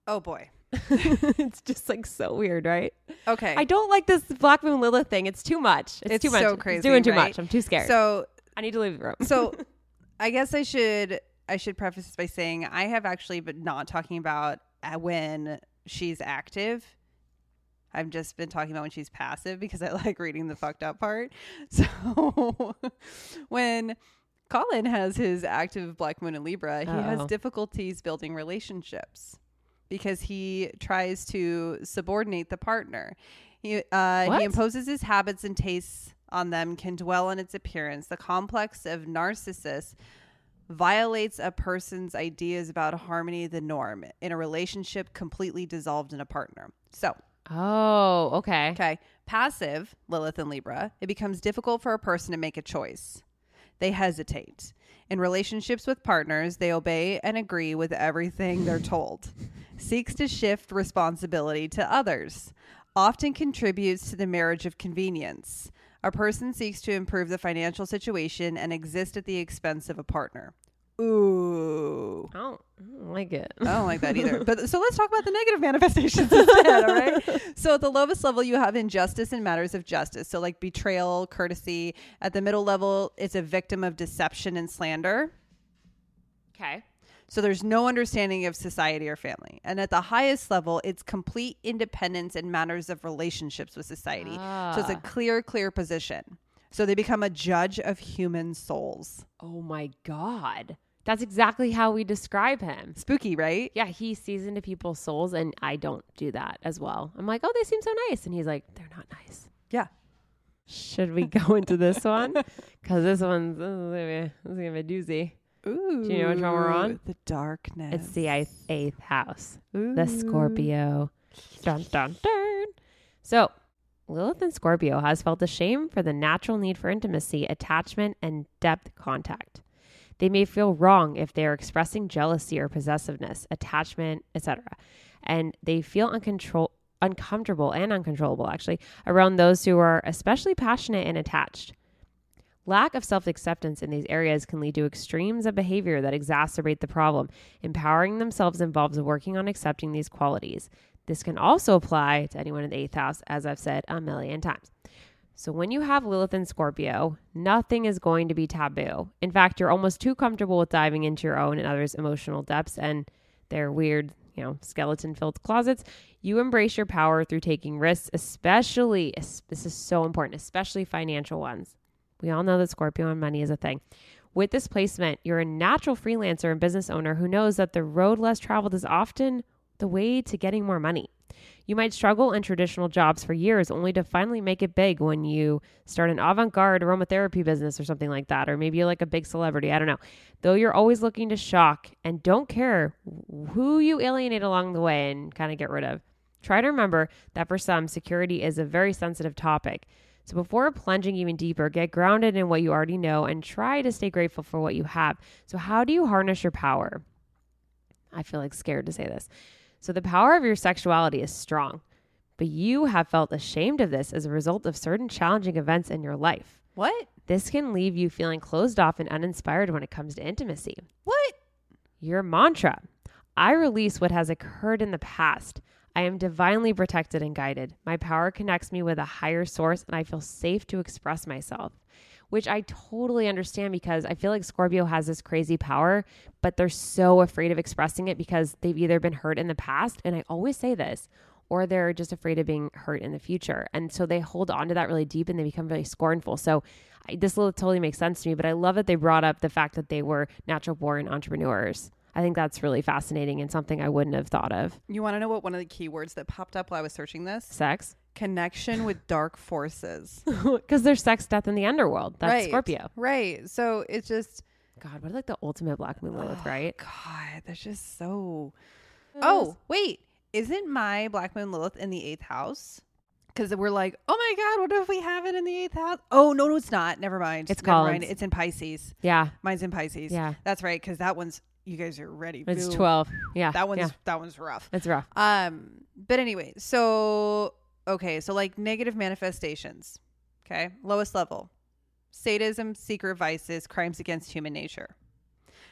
Oh boy. it's just like so weird, right? Okay. I don't like this Black Moon Lilith thing. It's too much. It's, It's too much. so It's crazy, doing too right? much. I'm too scared. so I need to leave the room. so I guess I should I should preface this by saying I have actually been not talking about uh, when she's active. I've just been talking about when she's passive because I like reading the fucked up part. So when Colin has his active Black Moon in Libra, he has Uh-oh. difficulties building relationships because he tries to subordinate the partner. He uh, he imposes his habits and tastes on them, can dwell on its appearance. The complex of narcissus violates a person's ideas about harmony, the norm in a relationship completely dissolved in a partner. So, oh, okay. okay, passive Lilith and Libra, it becomes difficult for a person to make a choice. They hesitate. In relationships with partners, they obey and agree with everything they're told. Seeks to shift responsibility to others. Often contributes to the marriage of convenience. A person seeks to improve the financial situation and exist at the expense of a partner. Ooh. I don't, I don't like it. I don't like that either. But so let's talk about the negative manifestations instead, all right? So at the lowest level, you have injustice in matters of justice. So like betrayal, courtesy. At the middle level, it's a victim of deception and slander. Okay. So there's no understanding of society or family. And at the highest level, it's complete independence in matters of relationships with society. So it's a Ah. clear, clear position. So they become a judge of human souls. Oh my God. That's exactly how we describe him. Spooky, right? Yeah, he sees into people's souls, and I don't do that as well. I'm like, oh, they seem so nice. And he's like, they're not nice. Yeah. Should we go into this one? Because this one's this is gonna be, this is gonna be a doozy. Ooh. Do you know which one we're on? The darkness. It's the eighth, eighth house, the Scorpio. Dun, dun, dun. So, Lilith in Scorpio has felt ashamed for the natural need for intimacy, attachment, and depth contact. They may feel wrong if they are expressing jealousy or possessiveness, attachment, etc. And they feel uncontrol- uncomfortable and uncontrollable, actually, around those who are especially passionate and attached. Lack of self acceptance in these areas can lead to extremes of behavior that exacerbate the problem. Empowering themselves involves working on accepting these qualities. This can also apply to anyone in the eighth house, as I've said a million times. So, when you have Lilith and Scorpio, nothing is going to be taboo. In fact, you're almost too comfortable with diving into your own and others' emotional depths and their weird, you know, skeleton filled closets. You embrace your power through taking risks, especially, this is so important, especially financial ones. We all know that Scorpio and money is a thing. With this placement, you're a natural freelancer and business owner who knows that the road less traveled is often the way to getting more money. You might struggle in traditional jobs for years only to finally make it big when you start an avant garde aromatherapy business or something like that, or maybe you're like a big celebrity. I don't know. Though you're always looking to shock and don't care who you alienate along the way and kind of get rid of. Try to remember that for some, security is a very sensitive topic. So before plunging even deeper, get grounded in what you already know and try to stay grateful for what you have. So, how do you harness your power? I feel like scared to say this. So, the power of your sexuality is strong, but you have felt ashamed of this as a result of certain challenging events in your life. What? This can leave you feeling closed off and uninspired when it comes to intimacy. What? Your mantra I release what has occurred in the past. I am divinely protected and guided. My power connects me with a higher source, and I feel safe to express myself, which I totally understand because I feel like Scorpio has this crazy power, but they're so afraid of expressing it because they've either been hurt in the past, and I always say this, or they're just afraid of being hurt in the future. And so they hold on to that really deep and they become really scornful. So I, this totally makes sense to me, but I love that they brought up the fact that they were natural born entrepreneurs. I think that's really fascinating and something I wouldn't have thought of. You want to know what one of the keywords that popped up while I was searching this? Sex? Connection with dark forces. Because there's sex, death in the underworld. That's right. Scorpio. Right. So it's just God, what like the ultimate Black Moon Lilith, oh, right? God, that's just so Oh, wait. Isn't my Black Moon Lilith in the eighth house? Because we're like, oh my God, what if we have it in the eighth house? Oh, no, no, it's not. Never mind. It's Never Collins. mind. It's in Pisces. Yeah, Mine's in Pisces. yeah. That's right. Because that one's, you guys are ready. It's. 12. Yeah. That one's, yeah. that one's rough. It's rough. Um, but anyway, so okay, so like negative manifestations. Okay, lowest level, sadism, secret vices, crimes against human nature.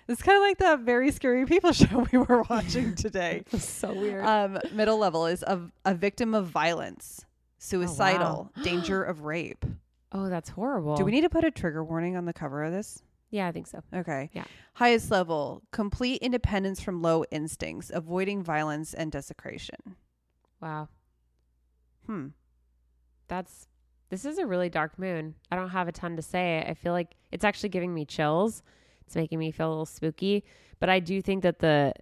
It's kind of like that very scary people show we were watching today. so weird. um, middle level is a, a victim of violence, suicidal, danger of rape. oh, that's horrible. Do we need to put a trigger warning on the cover of this? Yeah, I think so. Okay. Yeah. Highest level, complete independence from low instincts, avoiding violence and desecration. Wow. Hmm. That's this is a really dark moon. I don't have a ton to say. I feel like it's actually giving me chills. It's making me feel a little spooky, but I do think that the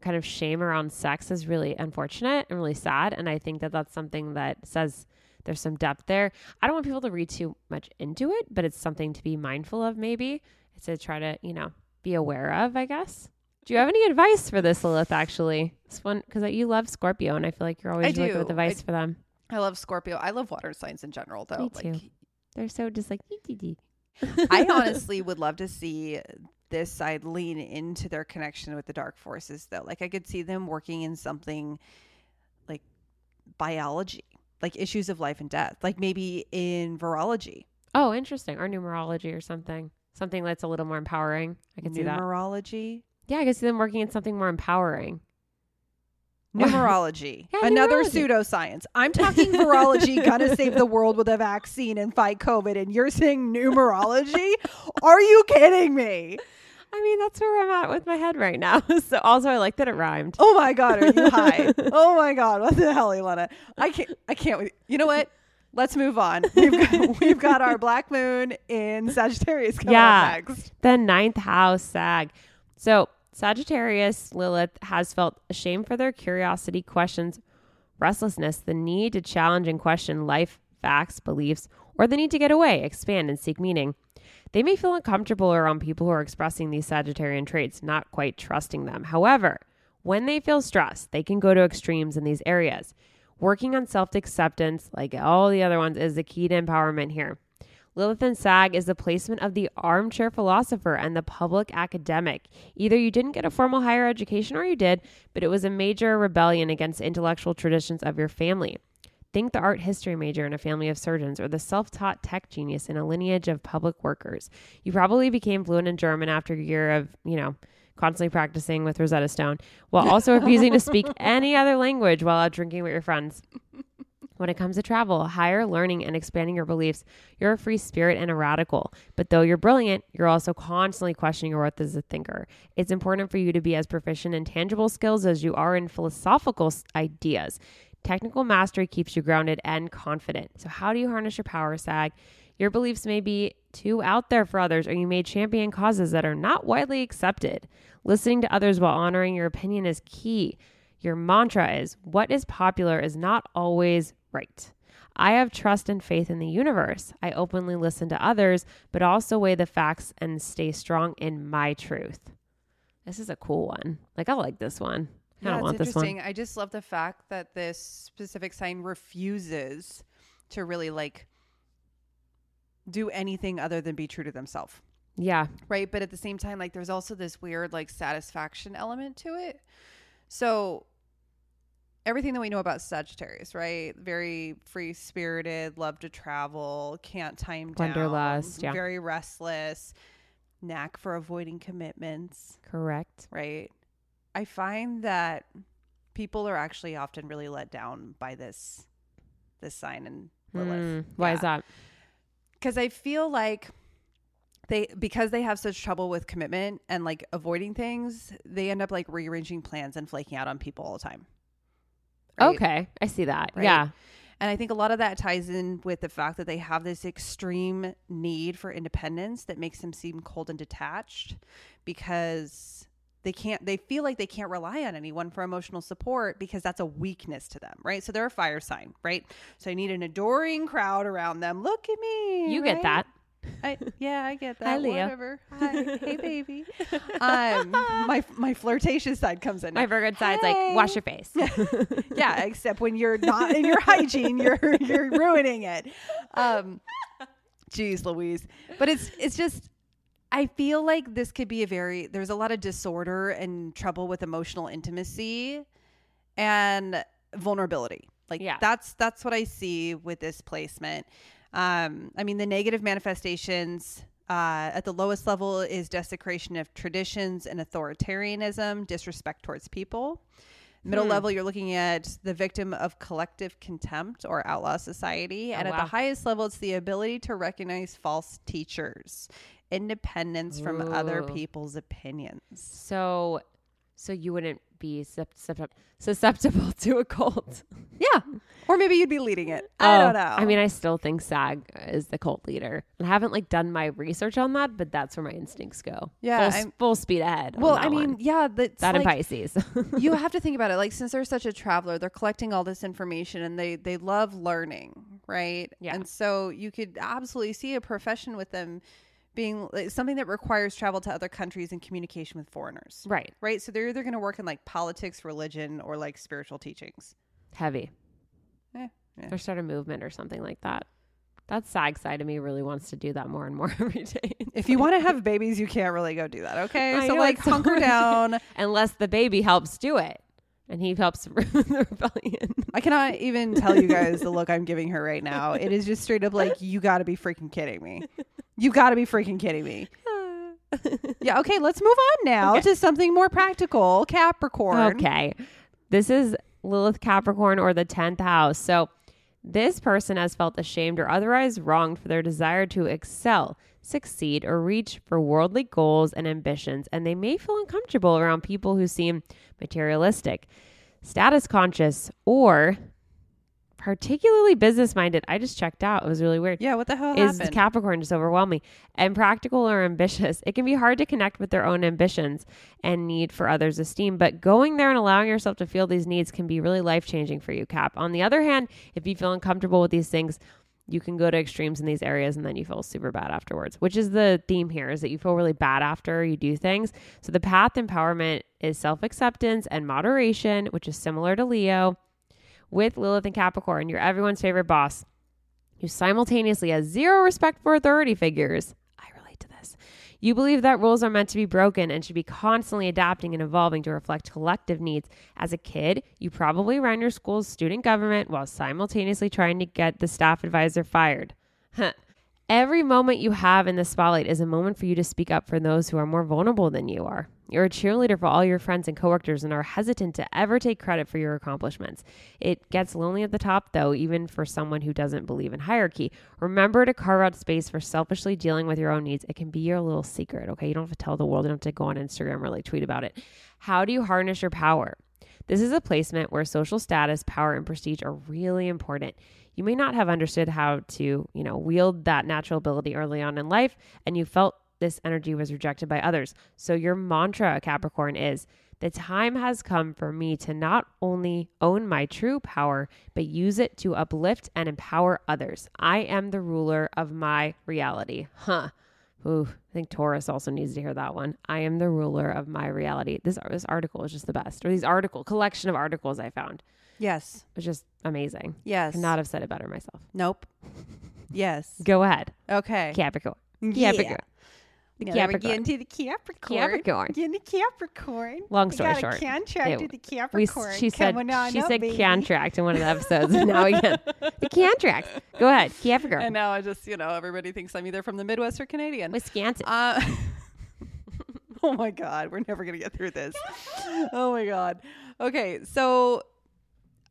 kind of shame around sex is really unfortunate and really sad and I think that that's something that says there's some depth there. I don't want people to read too much into it, but it's something to be mindful of maybe It's to try to, you know, be aware of, I guess. Do you have any advice for this, Lilith, actually? This one, because you love Scorpio, and I feel like you're always looking do. with advice I- for them. I love Scorpio. I love water signs in general, though. Me Like, too. They're so just like. I honestly would love to see this side lean into their connection with the dark forces, though. Like, I could see them working in something like biology, like issues of life and death, like maybe in virology, oh, interesting. Or numerology or something. Something that's a little more empowering. I can see that. numerology. Yeah, I can see them working in something more empowering. Numerology, Yeah, another numerology. pseudoscience. I'm talking virology, gonna save the world with a vaccine and fight COVID, and you're saying numerology? Are you kidding me? I mean, that's where I'm at with my head right now. so also, I like that it rhymed. Oh my god, are you high? oh my god, what the hell, Elena? I can't. I can't. You know what? Let's move on. We've got, we've got our black moon in Sagittarius coming Yeah. up next. The ninth house sag. So Sagittarius Lilith has felt ashamed for their curiosity, questions, restlessness, the need to challenge and question life, facts, beliefs, or the need to get away, expand, and seek meaning. They may feel uncomfortable around people who are expressing these Sagittarian traits, not quite trusting them. However, when they feel stressed, they can go to extremes in these areas. Working on self acceptance, like all the other ones, is the key to empowerment here. Lilith and Sag is the placement of the armchair philosopher and the public academic. Either you didn't get a formal higher education or you did, but it was a major rebellion against intellectual traditions of your family. Think the art history major in a family of surgeons or the self taught tech genius in a lineage of public workers. You probably became fluent in German after a year of, you know, constantly practicing with Rosetta Stone while also refusing to speak any other language while out drinking with your friends. When it comes to travel, higher learning, and expanding your beliefs, you're a free spirit and a radical. But though you're brilliant, you're also constantly questioning your worth as a thinker. It's important for you to be as proficient in tangible skills as you are in philosophical ideas. Technical mastery keeps you grounded and confident. So, how do you harness your power, SAG? Your beliefs may be too out there for others, or you may champion causes that are not widely accepted. Listening to others while honoring your opinion is key. Your mantra is what is popular is not always right. I have trust and faith in the universe. I openly listen to others, but also weigh the facts and stay strong in my truth. This is a cool one. Like, I like this one. I don't want this one. interesting. I just love the fact that this specific sign refuses to really like do anything other than be true to themselves. Yeah. right but at the same time like there's also this weird like satisfaction element to it so everything that we know about sagittarius right very free spirited love to travel can't time down Wanderlust, yeah. very restless knack for avoiding commitments Correct. right i find that people are actually often really let down by this this sign and Lilith. Mm, why is that? because I feel like they because they have such trouble with commitment and like avoiding things, they end up like rearranging plans and flaking out on people all the time. Right? Okay, I see that. Right? Yeah. And I think a lot of that ties in with the fact that they have this extreme need for independence that makes them seem cold and detached because they can't they feel like they can't rely on anyone for emotional support because that's a weakness to them, right? So they're a fire sign, right? So I need an adoring crowd around them. Look at me. You get that. I, yeah, I get that. Hi, Leo. Whatever. Hi. hey, baby. Um, my my flirtatious side comes in. My. Virgo side's like, wash your face. yeah, except when you're not in your hygiene, you're you're ruining it. Um, geez, Louise. But it's it's just. I feel like this could be a very there's a lot of disorder and trouble with emotional intimacy and vulnerability. Like Yeah. that's that's what I see with this placement. Um, I mean, the negative manifestations uh, at the lowest level is desecration of traditions and authoritarianism, disrespect towards people. Middle Hmm. level, you're looking at the victim of collective contempt or outlaw society. and at Oh, wow. the highest level, it's the ability to recognize false teachers, independence from other people's opinions. So, so you wouldn't be suscept- suscept- susceptible to a cult. Yeah. Or maybe you'd be leading it. I Oh, don't know. I mean, I still think SAG is the cult leader. I haven't like done my research on that, but that's where my instincts go. Yeah, full, full speed ahead. well, I mean, one. yeah, that's that like, and Pisces. you have to think about it like since they're such a traveler they're collecting all this information and they they love learning right Yeah. and so you could absolutely see a profession with them being like, something that requires travel to other countries and communication with foreigners right, right so they're either going to work in like politics religion or like spiritual teachings heavy. Eh, yeah. Or start a movement or something like that. That SAG side of me really wants to do that more and more every day. if you want to have babies you can't really go do that okay I so know, like it's so hunker hard down Unless the baby helps do it, and he helps ruin the rebellion. I cannot even tell you guys the look I'm giving her right now. It is just straight up like, you got to be freaking kidding me. You got to be freaking kidding me. Yeah, okay, let's move on now Okay. to something more practical. Capricorn. Okay. This is Lilith Capricorn or the 10th house. So this person has felt ashamed or otherwise wronged for their desire to excel, succeed, or reach for worldly goals and ambitions, and they may feel uncomfortable around people who seem materialistic, status conscious, or particularly business minded. I just checked out. It was really weird Yeah, what the hell is happened? Capricorn just overwhelming and practical or ambitious. It can be hard to connect with their own ambitions and need for others' esteem, but going there and allowing yourself to feel these needs can be really life changing for you, Cap. On the other hand, if you feel uncomfortable with these things, you can go to extremes in these areas and then you feel super bad afterwards, which is the theme here is that you feel really bad after you do things. So the path empowerment is self acceptance and moderation, which is similar to Leo. With Lilith and Capricorn, you're everyone's favorite boss who simultaneously has zero respect for authority figures. I relate to this. You believe that rules are meant to be broken and should be constantly adapting and evolving to reflect collective needs. As a kid, you probably ran your school's student government while simultaneously trying to get the staff advisor fired. Every moment you have in the spotlight is a moment for you to speak up for those who are more vulnerable than you are. You're a cheerleader for all your friends and coworkers and are hesitant to ever take credit for your accomplishments. It gets lonely at the top, though, even for someone who doesn't believe in hierarchy. Remember to carve out space for selfishly dealing with your own needs. It can be your little secret, okay? You don't have to tell the world, you don't have to go on Instagram or like tweet about it. How do you harness your power? This is a placement where social status, power, and prestige are really important. You may not have understood how to, you know, wield that natural ability early on in life, and you felt this energy was rejected by others. So your mantra, Capricorn, is the time has come for me to not only own my true power, but use it to uplift and empower others. I am the ruler of my reality. Huh. Ooh, I think Taurus also needs to hear that one. I am the ruler of my reality. This this article is just the best. Or these article collection of articles I found. Yes. It's just amazing. Yes. Could not have said it better myself. Nope. Yes. Go ahead. Okay. Capricorn. Yeah. Capricorn. The Now that we're Capricorn. getting to the Capricorn. Capricorn. Getting to Capricorn. Long We story got short. A contract Yeah, with the We, Capricorn. she said she up, said baby. contract in one of the episodes. and now we get the contract. Go ahead, Capricorn. And now I just, you know, everybody thinks I'm either from the Midwest or Canadian. Wisconsin. Uh, oh my God, we're never gonna get through this. Oh my God. Okay, so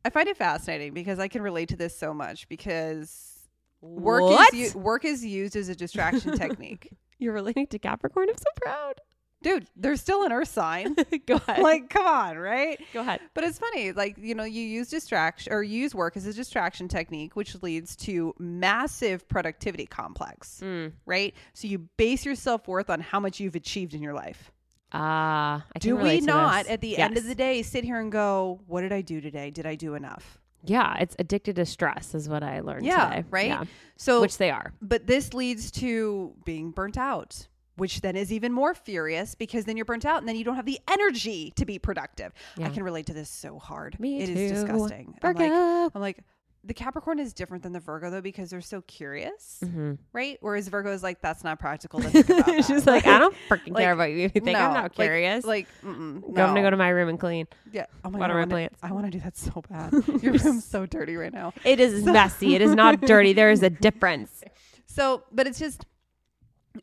I find it fascinating because I can relate to this so much because work What? is u- work is used as a distraction technique. You're relating to Capricorn. I'm so proud. dude, they're still an earth sign. Go ahead. like, come on, right? Go ahead. But it's funny, like, you know, you use distraction or you use work as a distraction technique, which leads to massive productivity complex, Mm. right? So you base your self worth on how much you've achieved in your life. Ah, I can Do we not, at the end of the day, sit here and go, what did I do today? Did I do enough? Yeah, it's addicted to stress, is what I learned Yeah, today. right? Yeah, So, which they are. but this leads to being burnt out. Which then is even more furious because then you're burnt out and then you don't have the energy to be productive. I can relate to this so hard. Me It is too. disgusting. I'm like. I'm like, the Capricorn is different than the Virgo though because they're so curious, hmm right? Whereas Virgo is like, that's not practical. To think about She's like, I don't freaking like, care about you if you think I'm not curious. Like, like mm-mm, I'm gonna go to my room and clean. yeah. Oh my water god, my plants. I want to do that so bad. Your room's so dirty right now. It is messy. It is not dirty. There is a difference. So, but it's just,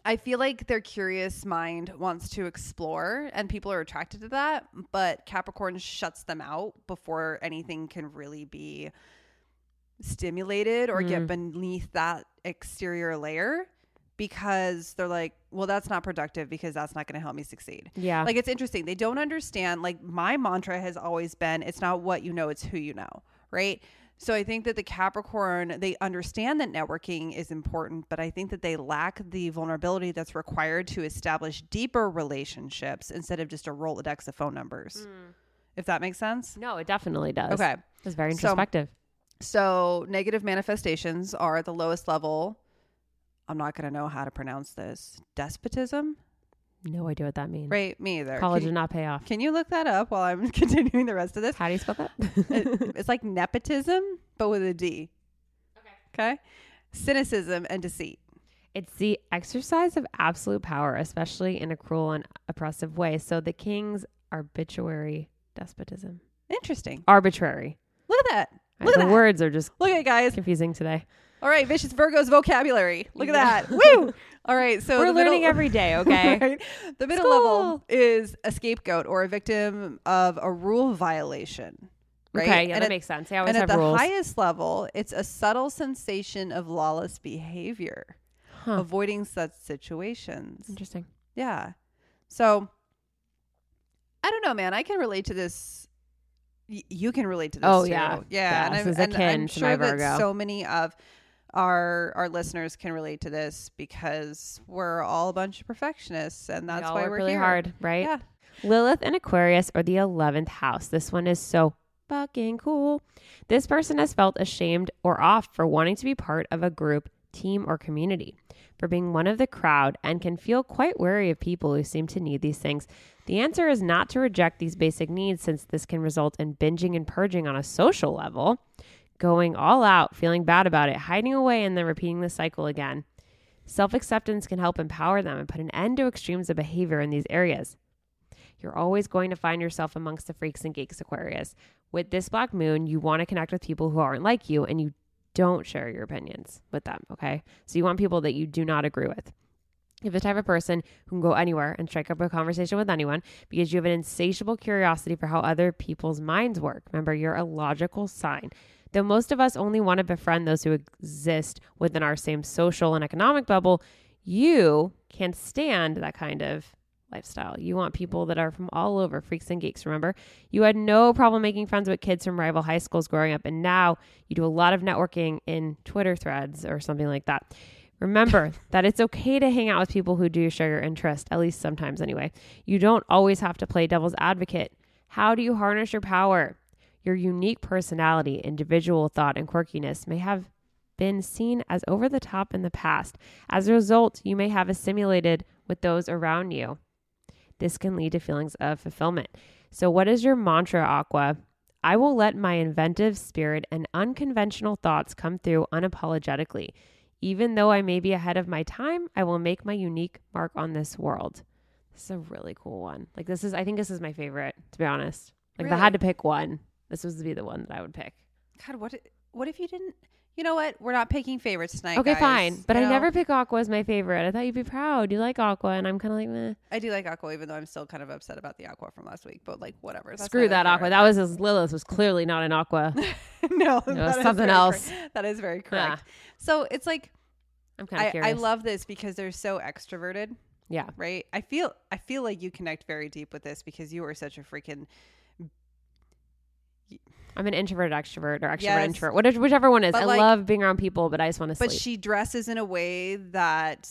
I feel like their curious mind wants to explore, and people are attracted to that. But Capricorn shuts them out before anything can really be stimulated or get Mm. beneath that exterior layer because they're like, well, that's not productive because that's not going to help me succeed. Yeah. Like it's interesting. They don't understand. Like my mantra has always been it's not what you know, it's who you know, right? So I think that the Capricorn, they understand that networking is important, but I think that they lack the vulnerability that's required to establish deeper relationships instead of just a Rolodex of phone numbers. If that makes sense. no, it definitely does. Okay. It's very introspective. So negative manifestations are at the lowest level. I'm not going to know how to pronounce this. Despotism? no idea what that means. Right, me either. College Can, did not pay off. can you look that up while I'm continuing the rest of this? How do you spell that? It- it's like nepotism, but with a D. Okay. Okay. Cynicism and deceit. It's the exercise of absolute power, especially in a cruel and oppressive way. So the king's arbitrary despotism. Interesting. Arbitrary. Look at that. Right, Look at the that. words are just Look at it, guys. confusing today. All right, vicious Virgo's vocabulary. Look at that. Woo! All right, so We're the middle- learning every day, okay? Right? The middle level is a scapegoat or a victim of a rule violation. Right? Okay, yeah, and that at, makes sense. They always and at have the rules. highest level, it's a subtle sensation of lawless behavior, Huh. avoiding such situations. Interesting. Yeah. So I don't know, man. I can relate to this. Y- you can relate to this. Oh, too. yeah. yeah. This and is I'm, and akin I'm sure that Virgo. so many of our our listeners can relate to this because we're all a bunch of perfectionists, and that's we why we're really here. hard, right? Yeah. Lilith and Aquarius are the 11th house. This one is so fucking cool. This person has felt ashamed or off for wanting to be part of a group, team, or community, for being one of the crowd, and can feel quite wary of people who seem to need these things. The answer is not to reject these basic needs, since this can result in binging and purging on a social level, going all out, feeling bad about it, hiding away, and then repeating the cycle again. Self acceptance can help empower them and put an end to extremes of behavior in these areas. You're always going to find yourself amongst the freaks and geeks, Aquarius. With this black moon, you want to connect with people who aren't like you and you don't share your opinions with them, okay? So you want people that you do not agree with. You're the type of person who can go anywhere and strike up a conversation with anyone because you have an insatiable curiosity for how other people's minds work. Remember, you're a logical sign. Though most of us only want to befriend those who exist within our same social and economic bubble, you can stand that kind of lifestyle. You want people that are from all over, freaks and geeks, remember? You had no problem making friends with kids from rival high schools growing up, and now you do a lot of networking in Twitter threads or something like that. Remember that it's okay to hang out with people who do share your interest, at least sometimes anyway. You don't always have to play devil's advocate. How do you harness your power? Your unique personality, individual thought, and quirkiness may have been seen as over the top in the past. As a result, you may have assimilated with those around you. This can lead to feelings of fulfillment. So, what is your mantra, Aqua? I will let my inventive spirit and unconventional thoughts come through unapologetically. Even though I may be ahead of my time, I will make my unique mark on this world. This is a really cool one. Like, this is, I think this is my favorite, to be honest. Like, if I had to pick one, this was to be the one that I would pick. God, what? What if you didn't? You know what? We're not picking favorites tonight. Okay, guys. fine. But You I know, never pick Aqua as my favorite. I thought you'd be proud. You like Aqua, and I'm kind of like, meh. I do like Aqua, even though I'm still kind of upset about the Aqua from last week. But like, whatever. That's Screw that Aqua. That was his Lilith was clearly not an Aqua. no, was something else. That is very correct. So it's like I'm kind of I, I love this because they're so extroverted, Yeah. right? I feel I feel like you connect very deep with this because you are such a freaking I'm an introvert, extrovert, or extrovert, Yes. introvert, whatever, whichever one is. But, I like- love being around people, but I just want to but sleep. she dresses in a way that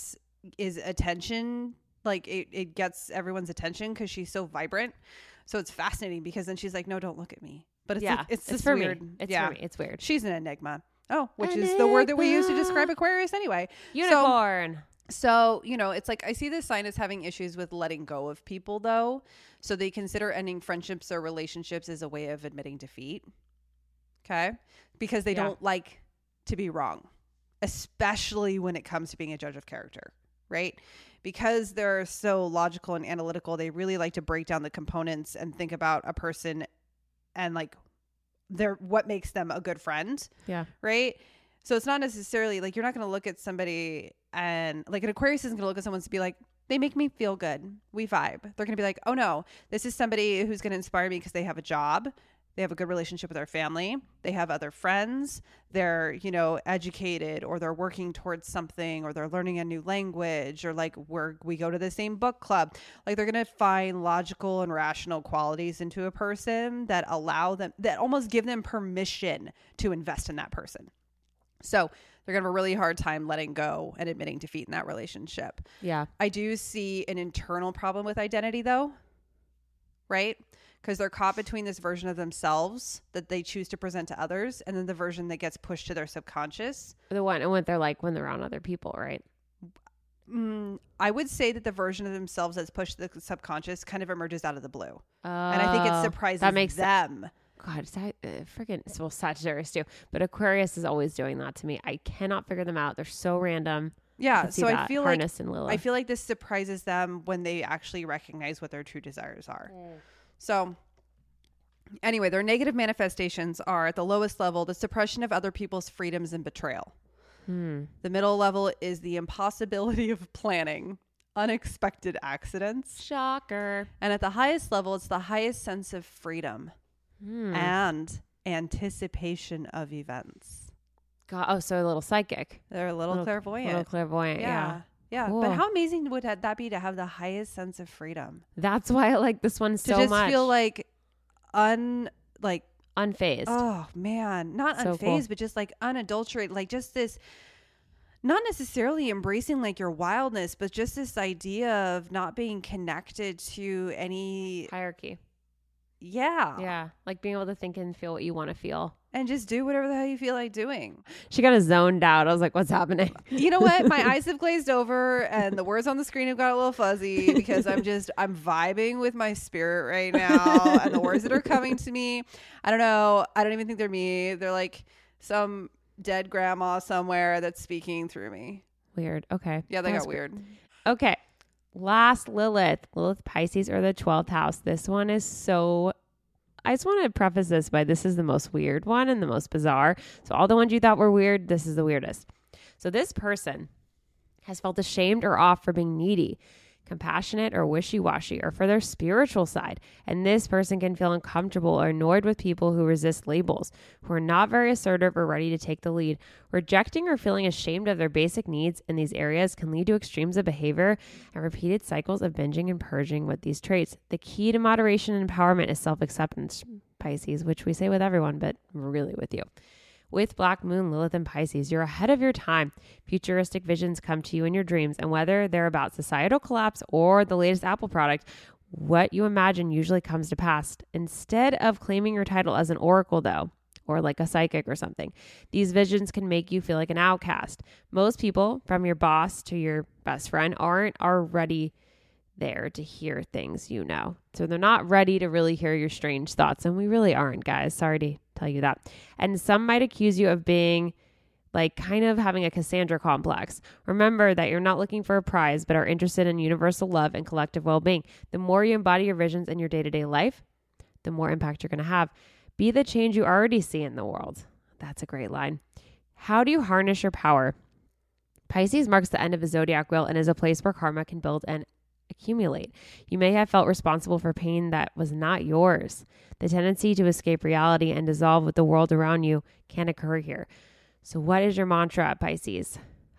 is attention like it, it gets everyone's attention because she's so vibrant so it's fascinating because then she's like no don't look at me but it's yeah, like, it's, it's for weird me. It's yeah for me. It's weird. she's an enigma oh which is the word that we use to describe aquarius anyway Unicorn. so you know it's like i see this sign as having issues with letting go of people though so they consider ending friendships or relationships as a way of admitting defeat okay because they Yeah. don't like to be wrong especially when it comes to being a judge of character right because they're so logical and analytical they really like to break down the components and think about a person and like their what makes them a good friend yeah. right? So it's not necessarily like you're not going to look at somebody and like an Aquarius isn't going to look at someone and be like, they make me feel good. We vibe. They're going to be like, oh no, this is somebody who's going to inspire me because they have a job. They have a good relationship with their family. They have other friends. They're, you know, educated or they're working towards something or they're learning a new language or like we're, we go to the same book club. Like they're going to find logical and rational qualities into a person that allow them, that almost give them permission to invest in that person. So they're going to have a really hard time letting go and admitting defeat in that relationship. Yeah. I do see an internal problem with identity though, right? Because they're caught between this version of themselves that they choose to present to others and then the version that gets pushed to their subconscious. The one and what they're like when they're around other people, right? Mm, I would say that the version of themselves that's pushed to the subconscious kind of emerges out of the blue. and I think it Oh, surprises that makes them. God, Sa- uh, freaking well, Sagittarius too, but Aquarius is always doing that to me. I cannot figure them out. They're so random. Yeah. can see So I that. feel like and Lilith. I feel like this surprises them when they actually recognize what their true desires are. So, anyway, their negative manifestations are at the lowest level the suppression of other people's freedoms and betrayal. Hmm. The middle level is the impossibility of planning, unexpected accidents. Shocker. And at the highest level, it's the highest sense of freedom Hmm. and anticipation of events. God, oh, so a little psychic, They're a little, Little- clairvoyant. A little clairvoyant. Yeah. yeah. Yeah. Cool. But how amazing would that that be to have the highest sense of freedom? that's why I like this one so much. to just much. feel like un like unfazed. oh man not So unfazed cool. but just like unadulterated like just this not necessarily embracing like your wildness but just this idea of not being connected to any Hierarchy. Yeah Yeah, like being able to think and feel what you want to feel. and just do whatever the hell you feel like doing She kind of zoned out. I was like, "What's happening?" you know what my eyes have glazed over and the words on the screen have got a little fuzzy because i'm just i'm vibing with my spirit right now and the words that are coming to me i don't know i don't even think they're me they're like some dead grandma somewhere that's speaking through me Weird. Okay. yeah they That's got weird Okay. Last Lilith. Lilith Pisces or the 12th house. This one is so. I just want to preface this by this is the most weird one and the most bizarre. So, all the ones you thought were weird, this is the weirdest. So, this person has felt ashamed or off for being needy, compassionate or wishy washy, or for their spiritual side. And this person can feel uncomfortable or annoyed with people who resist labels, who are not very assertive or ready to take the lead. Rejecting or feeling ashamed of their basic needs in these areas can lead to extremes of behavior and repeated cycles of binging and purging with these traits. The key to moderation and empowerment is self acceptance, Pisces, which we say with everyone, but really with you. With Black Moon, Lilith, and Pisces, you're ahead of your time. Futuristic visions come to you in your dreams, and whether they're about societal collapse or the latest Apple product, what you imagine usually comes to pass. Instead of claiming your title as an oracle, though, or like a psychic or something, these visions can make you feel like an outcast. Most people, from your boss to your best friend, aren't already there to hear things you know. So they're not ready to really hear your strange thoughts. And we really aren't, guys. Sorry to tell you that. And some might accuse you of being like kind of having a Cassandra complex. Remember that you're not looking for a prize, but are interested in universal love and collective well being. The more you embody your visions in your day to day life, the more impact you're going to have. Be the change you already see in the world. That's a great line. How do you harness your power? Pisces marks the end of the zodiac wheel and is a place where karma can build and accumulate. You may have felt responsible for pain that was not yours. The tendency to escape reality and dissolve with the world around you can occur here. So, what is your mantra, Pisces?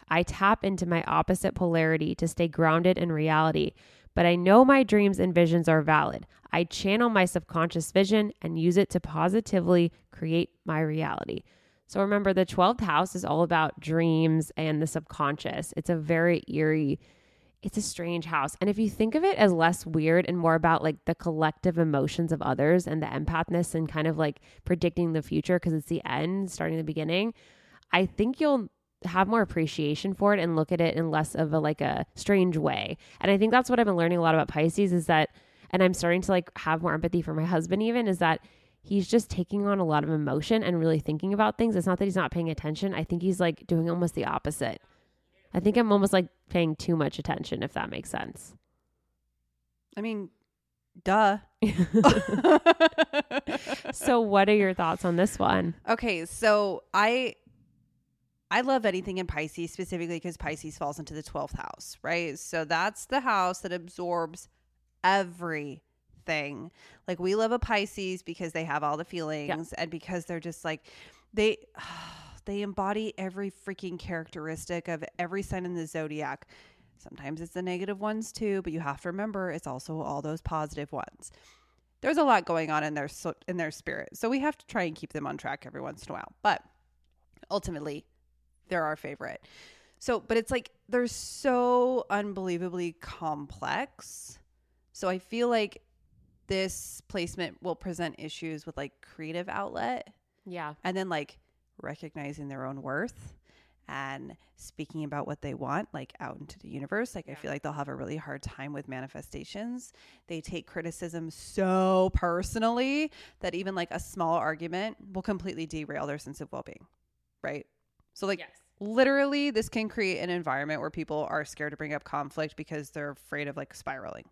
I tap into my opposite polarity to stay grounded in reality, but I know my dreams and visions are valid. I channel my subconscious vision and use it to positively create my reality. So remember, the 12th house is all about dreams and the subconscious. It's a very eerie, it's a strange house. And if you think of it as less weird and more about like the collective emotions of others and the empathness and kind of like predicting the future because it's the end, starting the beginning, I think you'll have more appreciation for it and look at it in less of a like a strange way. And I think that's what I've been learning a lot about Pisces is that and I'm starting to like have more empathy for my husband even is that he's just taking on a lot of emotion and really thinking about things. It's not that he's not paying attention. I think he's like doing almost the opposite. I think I'm almost like paying too much attention if that makes sense. I mean, duh. So what are your thoughts on this one? okay, so I I love anything in Pisces specifically because Pisces falls into the 12th house, right? So that's the house that absorbs everything. Like we love a Pisces because they have all the feelings and because they're just like they they embody every freaking characteristic of every sign in the zodiac. Sometimes it's the negative ones too, but you have to remember it's also all those positive ones. There's a lot going on in their in their spirit. So we have to try and keep them on track every once in a while. But ultimately, they're our favorite. So, but it's like they're so unbelievably complex. So I feel like this placement will present issues with like creative outlet Yeah. and then like recognizing their own worth and speaking about what they want like out into the universe like i feel like they'll have a really hard time with manifestations they take criticism so personally that even like a small argument will completely derail their sense of well-being right so like Yes. literally this can create an environment where people are scared to bring up conflict because they're afraid of like spiraling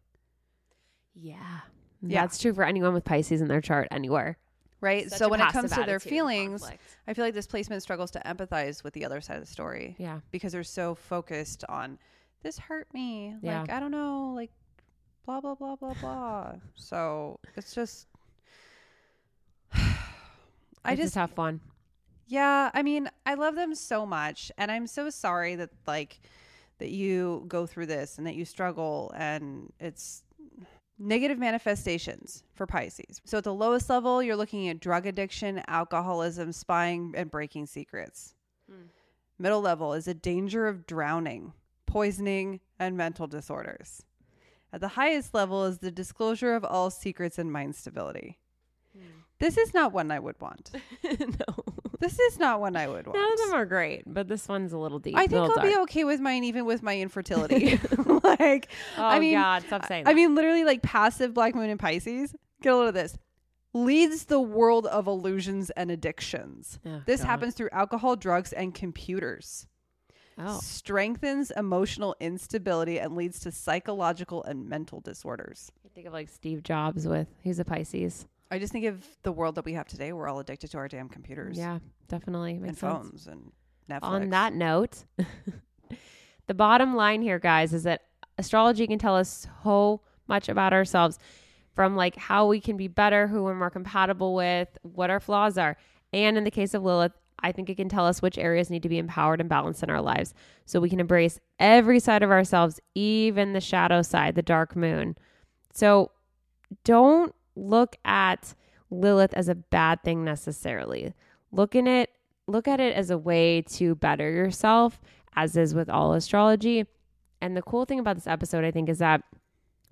Yeah. Yeah. That's true for anyone with Pisces in their chart anywhere. Right Such so when it comes to their feelings conflict. i feel like this placement struggles to empathize with the other side of the story Yeah. because they're so focused on this hurt me. Yeah. Like I don't know, like blah blah blah blah blah. so it's just I It's just have fun. yeah, I mean, I love them so much and I'm so sorry that like that you go through this and that you struggle and it's negative manifestations for Pisces. So at the lowest level, you're looking at drug addiction, alcoholism, spying and breaking secrets. Hmm. Middle level is a danger of drowning, poisoning, and mental disorders. At the highest level is the disclosure of all secrets and mind stability. Hmm. This is not one I would want. no. This is not one I would want. None of them are great, but this one's a little deep. I think I'll be okay with mine, even with my infertility. like, Oh I mean, God, stop saying That. I mean, literally, like passive Black Moon and Pisces. Get a load of this. Leads the world of illusions and addictions. Oh, This God. happens through alcohol, drugs, and computers. Oh. Strengthens emotional instability and leads to psychological and mental disorders. I think of like Steve Jobs with he's a Pisces. I just think of the world that we have today. We're all addicted to our damn computers Yeah, definitely and makes sense. phones and Netflix. On that note, the bottom line here, guys, is that astrology can tell us so much about ourselves from like how we can be better, who we're more compatible with, what our flaws are. And in the case of Lilith, I think it can tell us which areas need to be empowered and balanced in our lives so we can embrace every side of ourselves, even the shadow side, the dark moon. So don't look at Lilith as a bad thing necessarily. Look in it look at it as a way to better yourself, as is with all astrology. And the cool thing about this episode, I think, is that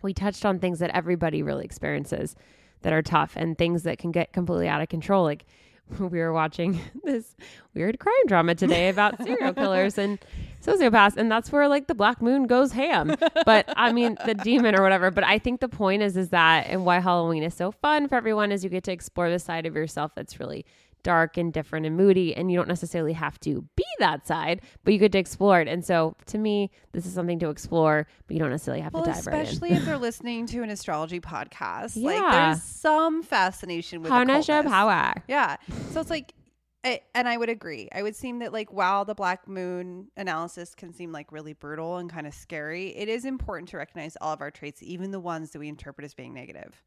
we touched on things that everybody really experiences that are tough and things that can get completely out of control. Like we were watching this weird crime drama today about serial killers and sociopaths, and that's where like the black moon goes ham. But I mean the demon or whatever. But I think the point is is that and why Halloween is so fun for everyone is you get to explore the side of yourself that's really dark and different and moody and you don't necessarily have to be that side but you get to explore it and so to me this is something to explore but you don't necessarily have Well, to dive right in especially if they're listening to an astrology podcast. Like, there's some fascination with Hana occultness. power Yeah. So it's like, I, and I would agree. I would seem that like while the black moon analysis can seem like really brutal and kind of scary, it is important to recognize all of our traits, even the ones that we interpret as being negative,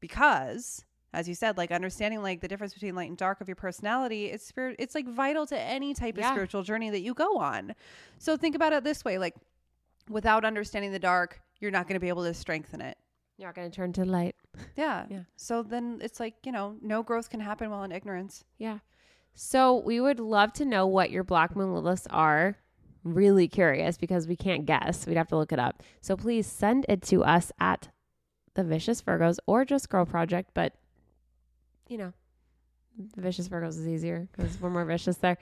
because as you said, like understanding like the difference between light and dark of your personality, it's spirit it's like vital to any type Yeah. of spiritual journey that you go on. So think about it this way, like without understanding the dark, you're not going to be able to strengthen it. You're not going to turn to light. Yeah. Yeah. So then it's like, you know, no growth can happen while in ignorance. Yeah. So we would love to know what your Black Moon Liliths are. Really curious because we can't guess. We'd have to look it up. So please send it to us at the Vicious Virgos or just Girl Project. But you know, Vicious Virgos is easier because we're more vicious there.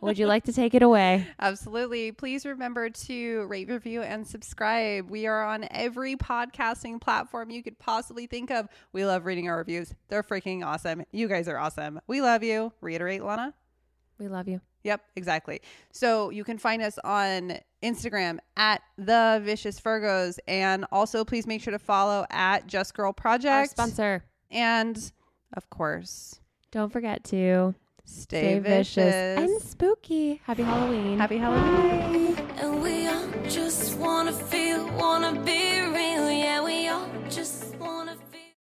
Would you like to take it away? Absolutely. Please remember to rate, review, and subscribe. We are on every podcasting platform you could possibly think of. We love reading our reviews. They're freaking awesome. You guys are awesome. We love you. Reiterate, Lana. We love you. Yep, exactly. So you can find us on Instagram at the Vicious Virgos, and also please make sure to follow at Just Girl Our Project. sponsor. and of course, Don't forget to stay, vicious. and spooky. Happy Halloween. Happy Halloween. And we all just wanna feel, wanna be real. Yeah, we all just